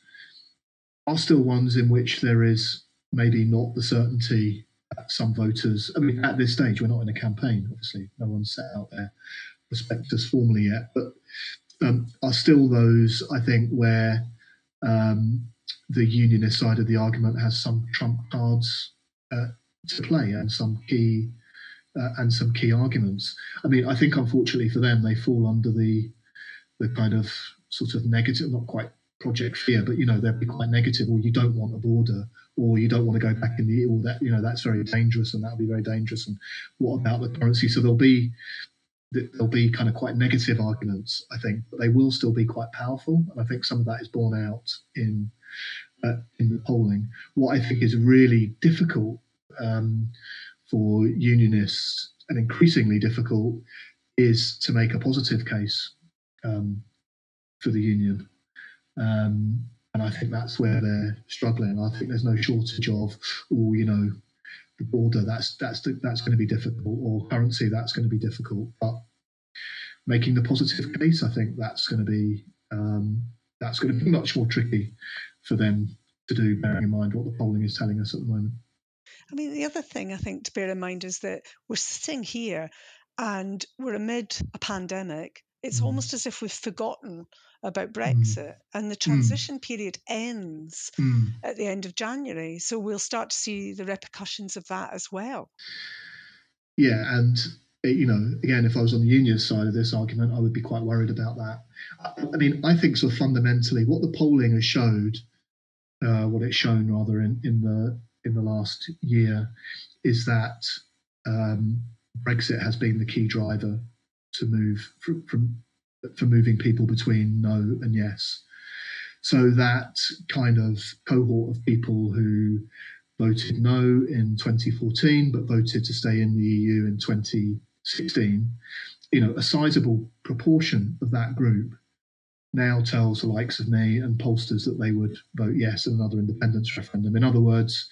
are still ones in which there is maybe not the certainty some voters. I mean, at this stage, we're not in a campaign. Obviously, no one's set out their prospectus formally yet, but um, are still those I think where um, the unionist side of the argument has some trump cards uh, to play and some key uh, and some key arguments. I mean, I think unfortunately for them, they fall under the the kind of sort of negative, not quite project fear, but you know they'll be quite negative. Or you don't want a border, or you don't want to go back in the, or that you know that's very dangerous, and that'll be very dangerous. And what about the currency? So there'll be there'll be kind of quite negative arguments, I think, but they will still be quite powerful. And I think some of that is borne out in uh, in the polling. What I think is really difficult um, for unionists and increasingly difficult is to make a positive case um, for the union. Um, and I think that's where they're struggling. I think there's no shortage of, oh, you know, the border that's that's that's going to be difficult, or currency that's going to be difficult. But making the positive case, I think that's going to be um, that's going to be <laughs> much more tricky for them to do, bearing in mind what the polling is telling us at the moment. I mean, the other thing I think to bear in mind is that we're sitting here and we're amid a pandemic. It's Mm. almost as if we've forgotten about Brexit, and the transition period ends Mm. at the end of January. So we'll start to see the repercussions of that as well. Yeah, and uh, you know, again, if I was on the union side of this argument, I would be quite worried about that. I, I mean, I think so fundamentally, what the polling has showed, uh, what it's shown rather in, in the in the last year, is that um, Brexit has been the key driver to move from, from for moving people between no and yes. So that kind of cohort of people who voted no in 2014 but voted to stay in the EU in 2016, you know, a sizable proportion of that group now tells the likes of me and pollsters that they would vote yes in another independence referendum. In other words,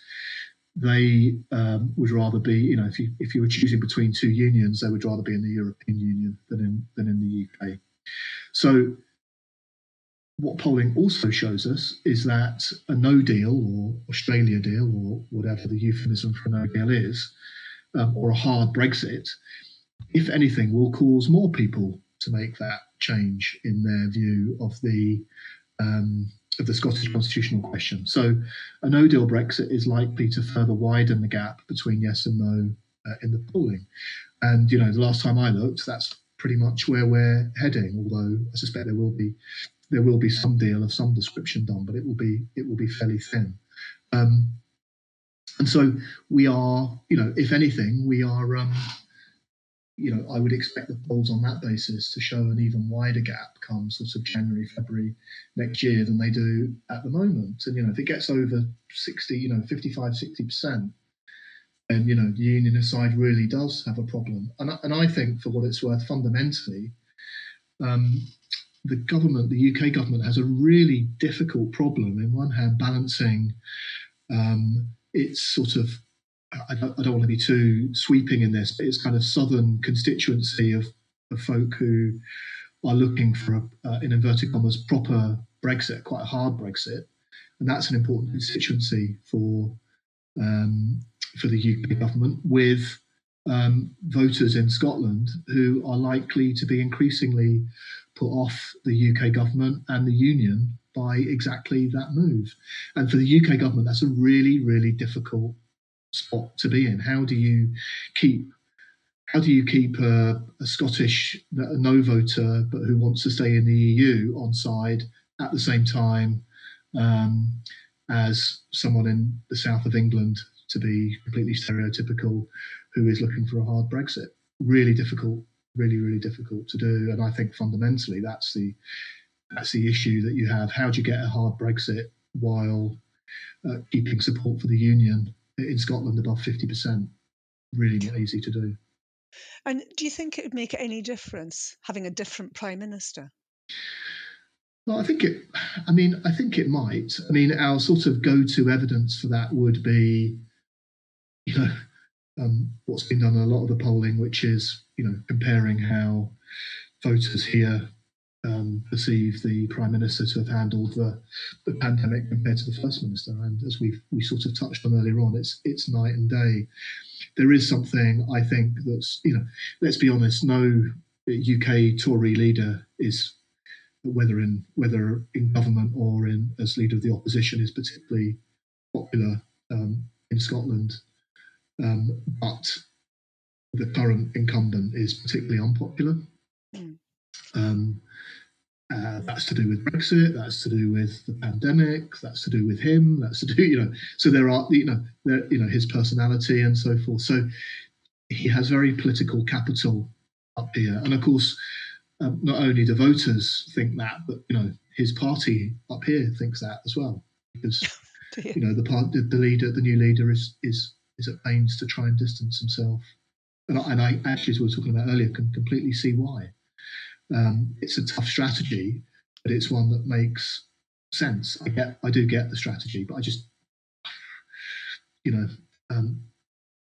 they um, would rather be, you know, if you if you were choosing between two unions, they would rather be in the European Union than in than in the UK. So what polling also shows us is that a no deal or Australia deal or whatever the euphemism for a no deal is, um, or a hard Brexit, if anything, will cause more people to make that change in their view of the um, of the Scottish constitutional question. So, a no deal Brexit is likely to further widen the gap between yes and no uh, in the polling. And you know, the last time I looked, that's pretty much where we're heading. Although I suspect there will be there will be some deal of some description done, but it will be it will be fairly thin. Um, and so we are, you know, if anything, we are, um, you know, I would expect the polls on that basis to show an even wider gap come sort of January, February next year than they do at the moment. And you know, if it gets over 60, you know, 55, 60 percent, then you know the unionist side really does have a problem. And and I think, for what it's worth, fundamentally. Um, the government, the UK government, has a really difficult problem. In one hand, balancing um, its sort of, I don't, I don't, want to be too sweeping in this, but it's kind of southern constituency of, of folk who are looking for, a, uh, in inverted commas, proper Brexit, quite a hard Brexit, and that's an important constituency for um, for the UK government. With um, voters in Scotland who are likely to be increasingly put off the UK government and the union by exactly that move. And for the UK government, that's a really, really difficult spot to be in. How do you keep how do you keep a, a Scottish a no voter but who wants to stay in the EU on side at the same time um, as someone in the south of England to be completely stereotypical who is looking for a hard Brexit? Really difficult, really, really difficult to do. And I think fundamentally that's the that's the issue that you have. How do you get a hard Brexit while uh, keeping support for the union in Scotland above 50%? Really not easy to do. And do you think it would make any difference having a different prime minister? Well, I think it. I mean, I think it might. I mean, our sort of go-to evidence for that would be, you know, <laughs> um, what's been done in a lot of the polling, which is, you know, comparing how voters here um, perceive the prime minister to have handled the, the pandemic compared to the first minister. And as we we sort of touched on earlier on, it's it's night and day. There is something I think that's you know, let's be honest, no UK Tory leader is whether in whether in government or in as leader of the opposition is particularly popular um, in Scotland, um, but the current incumbent is particularly unpopular. Mm. Um, uh, that's to do with Brexit. That's to do with the pandemic. That's to do with him. That's to do, <laughs> you know. So there are, you know, there, you know, his personality and so forth. So he has very political capital up here, and of course, um, not only do voters think that, but you know, his party up here thinks that as well, because <laughs> you know the part the, the leader, the new leader, is is is at pains to try and distance himself. And I, and I actually, as we were talking about earlier, can completely see why. Um, it's a tough strategy, but it's one that makes sense. I get, I do get the strategy, but I just, you know, um,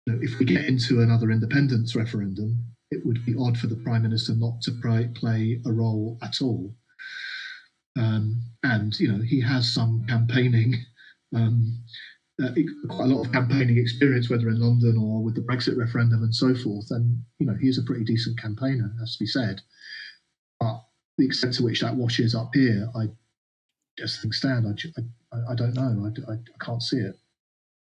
you know, if we get into another independence referendum, it would be odd for the prime minister not to play, play a role at all. Um, and you know, he has some campaigning, um, uh, quite a lot of campaigning experience, whether in London or with the Brexit referendum and so forth. And you know, he is a pretty decent campaigner, has to be said. The extent to which that washes up here, I just think stand. I, I, I don't know. I, I, I can't see it.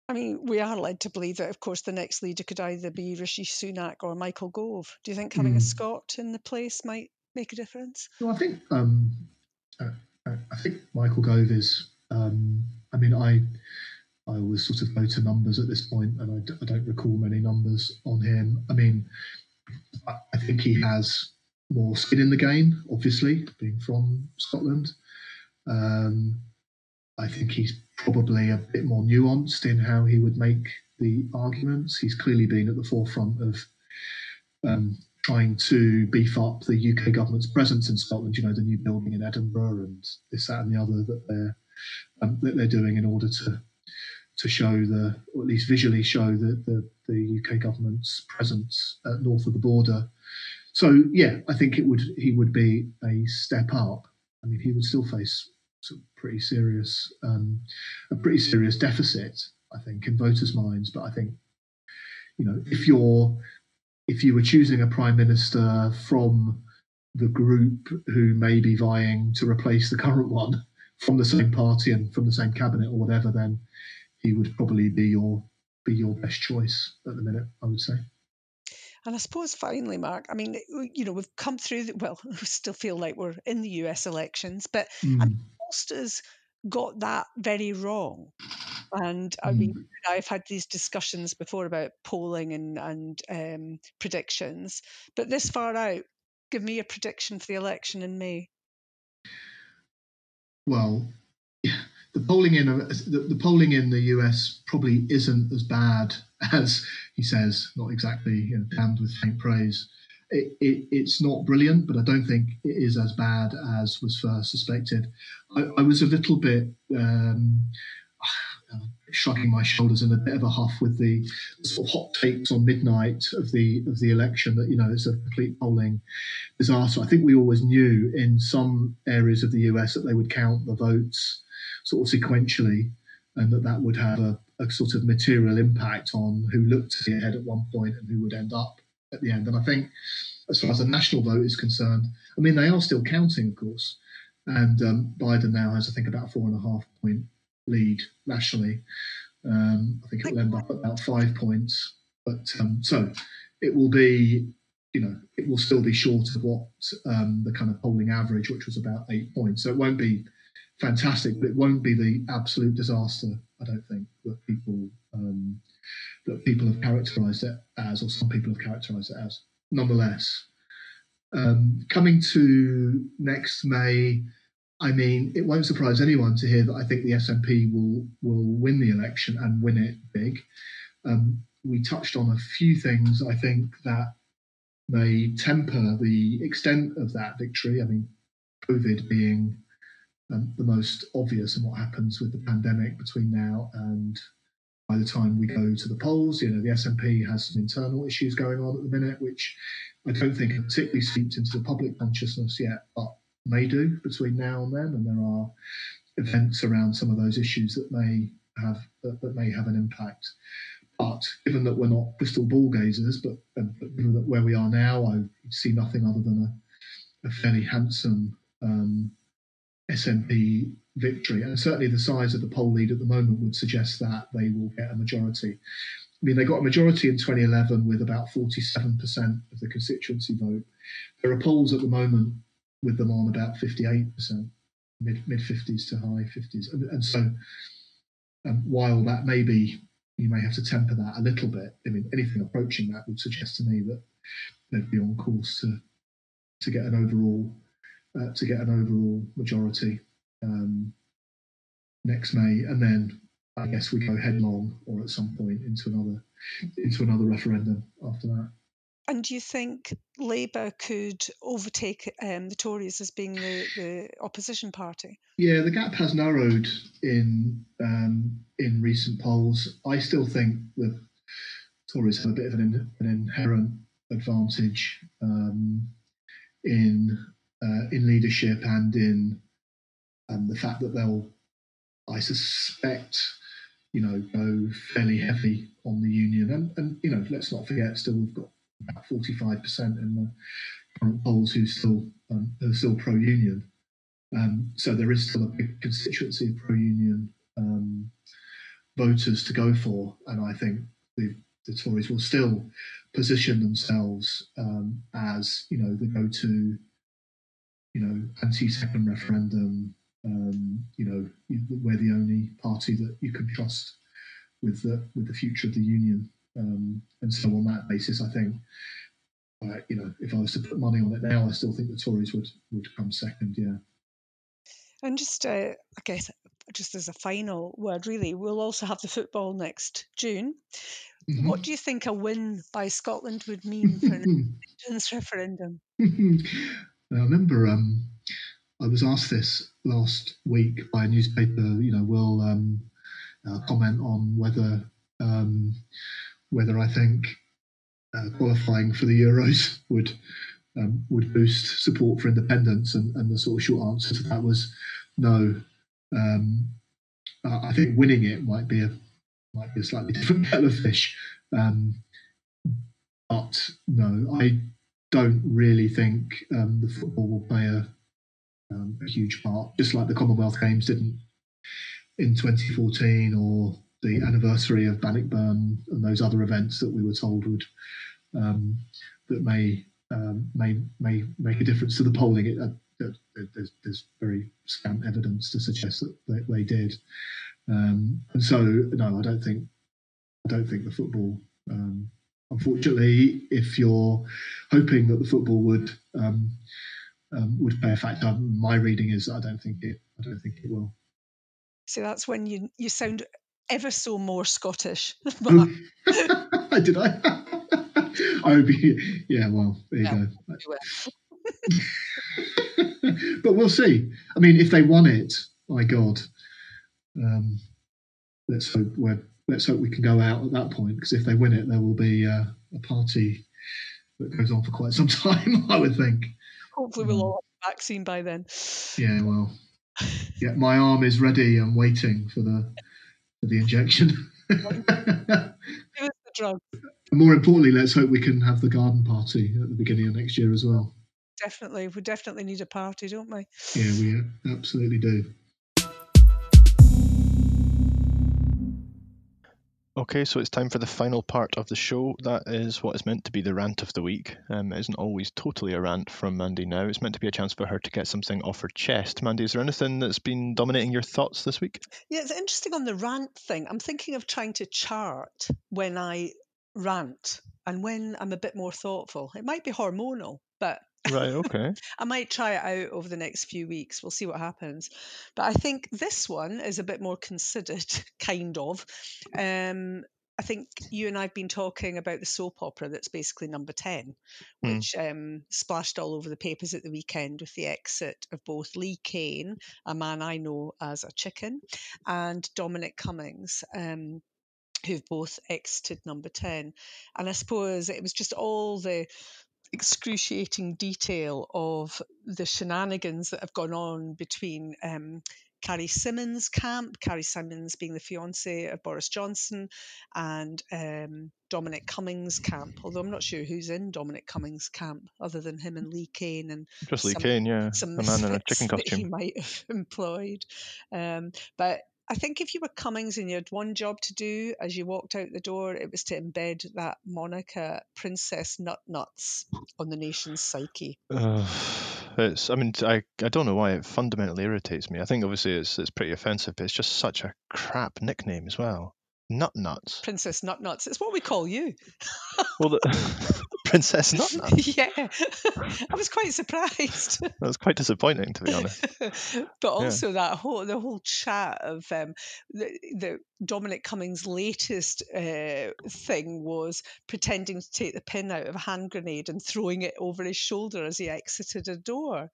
I mean, we are led to believe that, of course, the next leader could either be Rishi Sunak or Michael Gove. Do you think having mm. a hmm. Scot in the place might make a difference? Well, I think um, uh, uh, I think Michael Gove is. Um, I mean, I I always sort of go to numbers at this point, and I d- I don't recall many numbers on him. I mean, I, I think he has more skin in the game, obviously, being from Scotland. Um, I think he's probably a bit more nuanced in how he would make the arguments. He's clearly been at the forefront of um, trying to beef up the UK government's presence in Scotland. You know, the new building in Edinburgh and this, that, and the other that they're um, that they're doing in order to to show the, or at least visually show the the, the UK government's presence north of the border. So yeah, I think it would he would be a step up. I mean, he would still face some pretty serious um, a pretty serious deficit, I think, in voters' minds. But I think you know if you're if you were choosing a prime minister from the group who may be vying to replace the current one from the same party and from the same cabinet or whatever, then he would probably be your be your best choice at the minute. I would say. And I suppose finally, Mark, I mean, you know, we've come through, the, well, <laughs> we still feel like we're in the US elections, but mm. I mean, pollsters got that very wrong. And I mean, mm. I've had these discussions before about polling and, and um, predictions, but this far out, give me a prediction for the election in May. Well, <laughs> the polling in the, the polling in the US probably isn't as bad <laughs> as he says. Not exactly you know, damned with faint praise it, it, it's not brilliant, but I don't think it is as bad as was first suspected. I, I was a little bit um, <sighs> shrugging my shoulders in a bit of a huff with the sort of hot takes on midnight of the of the election that you know it's a complete polling disaster. I think we always knew in some areas of the US that they would count the votes sort of sequentially, and that that would have a, a sort of material impact on who looked ahead at one point and who would end up at the end. And I think, as far as the national vote is concerned, I mean, they are still counting, of course. And um, Biden now has, I think, about a four and a half point lead nationally. Um, I think it will end up at about five points. But um, so it will be, you know, it will still be short of what um, the kind of polling average, which was about eight points. So it won't be fantastic, but it won't be the absolute disaster. I don't think that people um, that people have characterised it as, or some people have characterised it as. Nonetheless, um, coming to next May, I mean, it won't surprise anyone to hear that I think the SNP will will win the election and win it big. Um, we touched on a few things I think that may temper the extent of that victory. I mean, COVID being um, the most obvious and what happens with the pandemic between now and by the time we go to the polls. You know, the SNP has some internal issues going on at the minute, which I don't think are particularly seeped into the public consciousness yet, but may do between now and then. And there are events around some of those issues that may have that, that may have an impact. But given that we're not crystal ball gazers, but, um, but given that where we are now, I see nothing other than a, a fairly handsome um, SNP victory. And certainly the size of the poll lead at the moment would suggest that they will get a majority. I mean, they got a majority in 2011 with about 47% of the constituency vote. There are polls at the moment with them on about 58%, mid mid 50s to high 50s. And, and so, um, while that may be, you may have to temper that a little bit. I mean, anything approaching that would suggest to me that they'd be on course to to get an overall uh, to get an overall majority um, next May, and then I guess we go headlong or at some point into another into another referendum after that. And do you think Labour could overtake um, the Tories as being the, the opposition party? Yeah, the gap has narrowed in um, in recent polls. I still think the Tories have a bit of an, an inherent advantage um, in uh, in leadership and in um, the fact that they'll, I suspect, you know, go fairly heavy on the union. And, and you know, let's not forget, still we've got about 45% in the current polls who still um, are still pro-union. Um, so there is still a big constituency of pro-union um, voters to go for, and I think the, the Tories will still position themselves um, as you know the go-to, you know, anti-second referendum. Um, you know, we're the only party that you can trust with the with the future of the union. Um, and so on that basis, I think, uh, you know, if I was to put money on it now, I still think the Tories would would come second. Yeah. And just, uh, I guess, just as a final word, really, we'll also have the football next June. Mm-hmm. What do you think a win by Scotland would mean for an <laughs> independence referendum? <laughs> I remember um, I was asked this last week by a newspaper. You know, will um, uh, comment on whether um, whether I think uh, qualifying for the Euros <laughs> would um, would boost support for independence, and, and, the sort of short answer to that was no. Um, I think winning it might be a might be a slightly <laughs> different kettle of fish, um, but no, I don't really think um, the football will play a, um, a huge part, just like the Commonwealth Games didn't in 2014 or the anniversary of Bannockburn and those other events that we were told would um, that may um, may may make a difference to the polling. It, uh, there's, there's, very scant evidence to suggest that they, they did, um, and so no, I don't think I don't think the football. Um, unfortunately, if you're hoping that the football would um, um, would play a factor, my reading is I don't think it. I don't think it will. So that's when you you sound ever so more Scottish. <laughs> <laughs> <laughs> Did I? I would be. Yeah, well, there you go. but we'll see. I mean, if they won it, my God, um, let's hope we're, let's hope we can go out at that point. Because if they win it, there will be uh, a party that goes on for quite some <laughs> time. I would think. Hopefully, we'll um, all have a vaccine by then. Yeah, well, <laughs> yeah, my arm is ready and waiting for the for the injection. <laughs> Give us the drug. More importantly, let's hope we can have the garden party at the beginning of next year as well. Definitely, we definitely need a party, don't we? Yeah, we absolutely do. Okay, so it's time for the final part of the show. That is what is meant to be the rant of the week. Um, it isn't always totally a rant from Mandy now. It's meant to be a chance for her to get something off her chest. Mandy, is there anything that's been dominating your thoughts this week? Yeah, it's interesting on the rant thing. I'm thinking of trying to chart when I rant and when I'm a bit more thoughtful. It might be hormonal, but Right, okay. <laughs> I might try it out over the next few weeks. We'll see what happens. But I think this one is a bit more considered, <laughs> kind of. Um, I think you and I have been talking about the soap opera that's basically number 10, Hmm. which um, splashed all over the papers at the weekend with the exit of both Lee Cain, a man I know as a chicken, and Dominic Cummings. Um, Who've both exited number 10. And I suppose it was just all the excruciating detail of the shenanigans that have gone on between um, Carrie Symonds' camp, Carrie Symonds being the fiance of Boris Johnson, and um, Dominic Cummings' camp. Although I'm not sure who's in Dominic Cummings' camp other than him and Lee Cain and Just Lee some- Cain, yeah. some A man in a <laughs> chicken that he costume. might have <laughs> employed. Um, but I think if you were Cummings and you had one job to do as you walked out the door, it was to embed that moniker Princess Nut Nuts on the nation's psyche. Ugh, it's. I mean, I. I don't know why it fundamentally irritates me. I think obviously it's it's pretty offensive, but it's just such a crap nickname as well. Nut nuts. Princess Nut Nuts. It's what we call you. <laughs> Well, the, <laughs> Princess Nut nuts. yeah. I was quite surprised. <laughs> That was quite disappointing, to be honest. but also that whole the whole chat of um, the, the Dominic Cummings' latest uh, thing was pretending to take the pin out of a hand grenade and throwing it over his shoulder as he exited a door.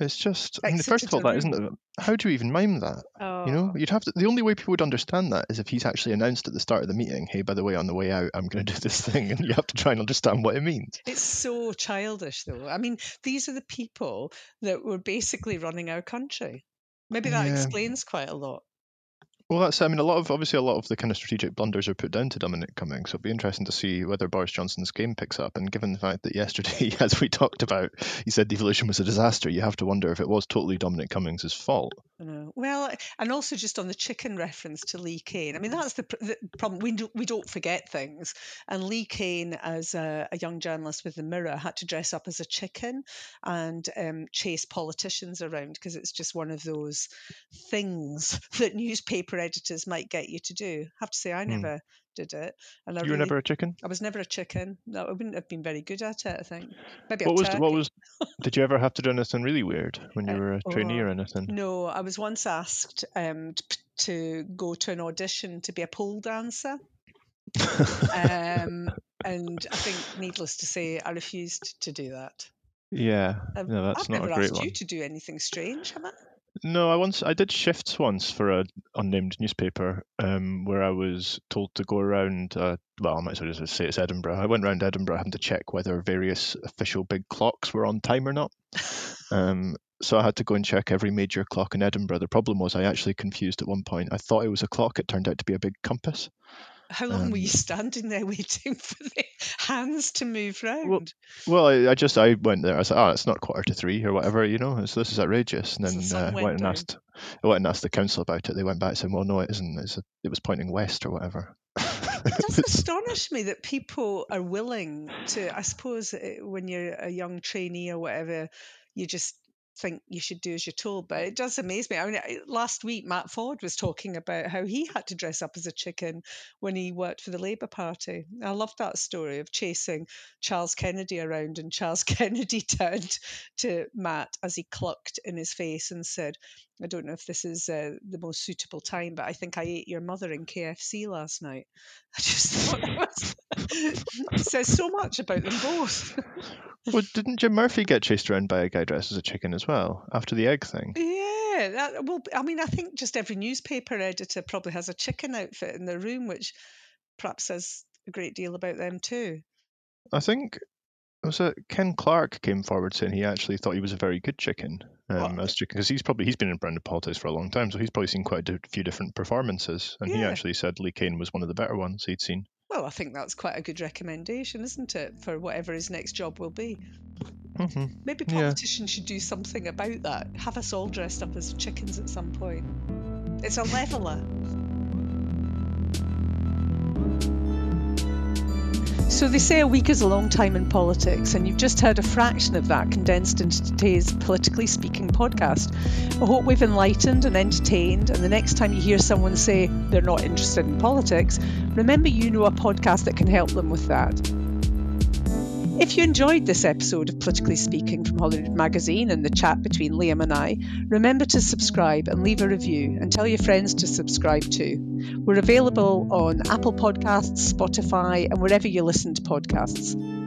It's just. I mean, first of all, that isn't. A, how do you even mime that? Oh, You know, oh. you'd have to. The only way people would understand that is if he's actually announced at the start of the meeting, "Hey, by the way, on the way out, I'm going to do this thing," <laughs> and you have to try and understand what it means. It's so childish, though. I mean, these are the people that were basically running our country. Maybe that Yeah. explains quite a lot. Well, that's. I mean, a lot of obviously a lot of the kind of strategic blunders are put down to Dominic Cummings. So it'll be interesting to see whether Boris Johnson's game picks up. And given the fact that yesterday, <laughs> as we talked about, he said devolution was a disaster, you have to wonder if it was totally Dominic Cummings' fault. I know. Well, and also just on the chicken reference to Lee Cain. I mean, that's the, pr- the problem. We don't, we don't forget things. And Lee Cain, as a, a young journalist with the Mirror, had to dress up as a chicken and um, chase politicians around because it's just one of those things <laughs> that newspaper editors might get you to do. I have to say, I Hmm. never did it. And I You were really- never a chicken. I was never a chicken. No, I wouldn't have been very good at it. I think maybe What was turkey. what was? Did you ever have to do anything really weird when you Uh, were a trainee oh, or anything? No, I was once asked um, t- to go to an audition to be a pole dancer. Um, and I think, needless to say, I refused to do that. <laughs> yeah, no, that's I've not never a great asked one. you to do anything strange, have I? No, I once I did shifts once for a unnamed newspaper, um, where I was told to go around. Uh, well, I might as well just say it's Edinburgh. I went around Edinburgh having to check whether various official big clocks were on time or not. <laughs> Um, so I had to go and check every major clock in Edinburgh. The problem was I actually confused at one point. I thought it was a clock. It turned out to be a big compass. How long were you Um, standing there <laughs> waiting for the hands to move round? Well, I, I just I went there. I said, "Oh, it's not quarter to three or whatever, you know. So this is outrageous." And then the sun uh, went went and asked, I went and asked the council about it. They went back saying, "Well, no, it isn't. It's a, it was pointing west or whatever." It does <laughs> astonish me that people are willing to. I suppose uh, when you're a young trainee or whatever, you just think you should do as you're told. But it does amaze me. I mean, last week Matt Ford was talking about how he had to dress up as a chicken when he worked for the Labour Party. I love that story of chasing Charles Kennedy around, and Charles <laughs> Kennedy turned to Matt as he clucked in his face and said. I don't know if this is uh, the most suitable time, but I think I ate your mother in KFC last night. <laughs> I just thought that was, it <laughs> says so much about them both. well, didn't Jim Murphy get chased around by a guy dressed as a chicken as well after the egg thing? yeah, that, well, I mean, I think just every newspaper editor probably has a chicken outfit in their room, which perhaps says a great deal about them too. I think Was it Ken Clarke came forward saying he actually thought he was a very good chicken um, as chicken because he's probably he's been in branded politics for a long time, so he's probably seen quite a few different performances, and he actually said Lee Cain was one of the better ones he'd seen. Well, I think that's quite a good recommendation, isn't it, for whatever his next job will be? hmm Maybe Yeah. politicians should do something about that. Have us all dressed up as chickens at some point. It's a leveler. So they say a week is a long time in politics, and you've just heard a fraction of that condensed into today's Politically Speaking podcast. I hope we've enlightened and entertained, and the next time you hear someone say they're not interested in politics, remember you know a podcast that can help them with that. If you enjoyed this episode of Politically Speaking from Holyrood Magazine and the chat between Liam and I, remember to subscribe and leave a review and tell your friends to subscribe too. We're available on Apple Podcasts, Spotify, and wherever you listen to podcasts.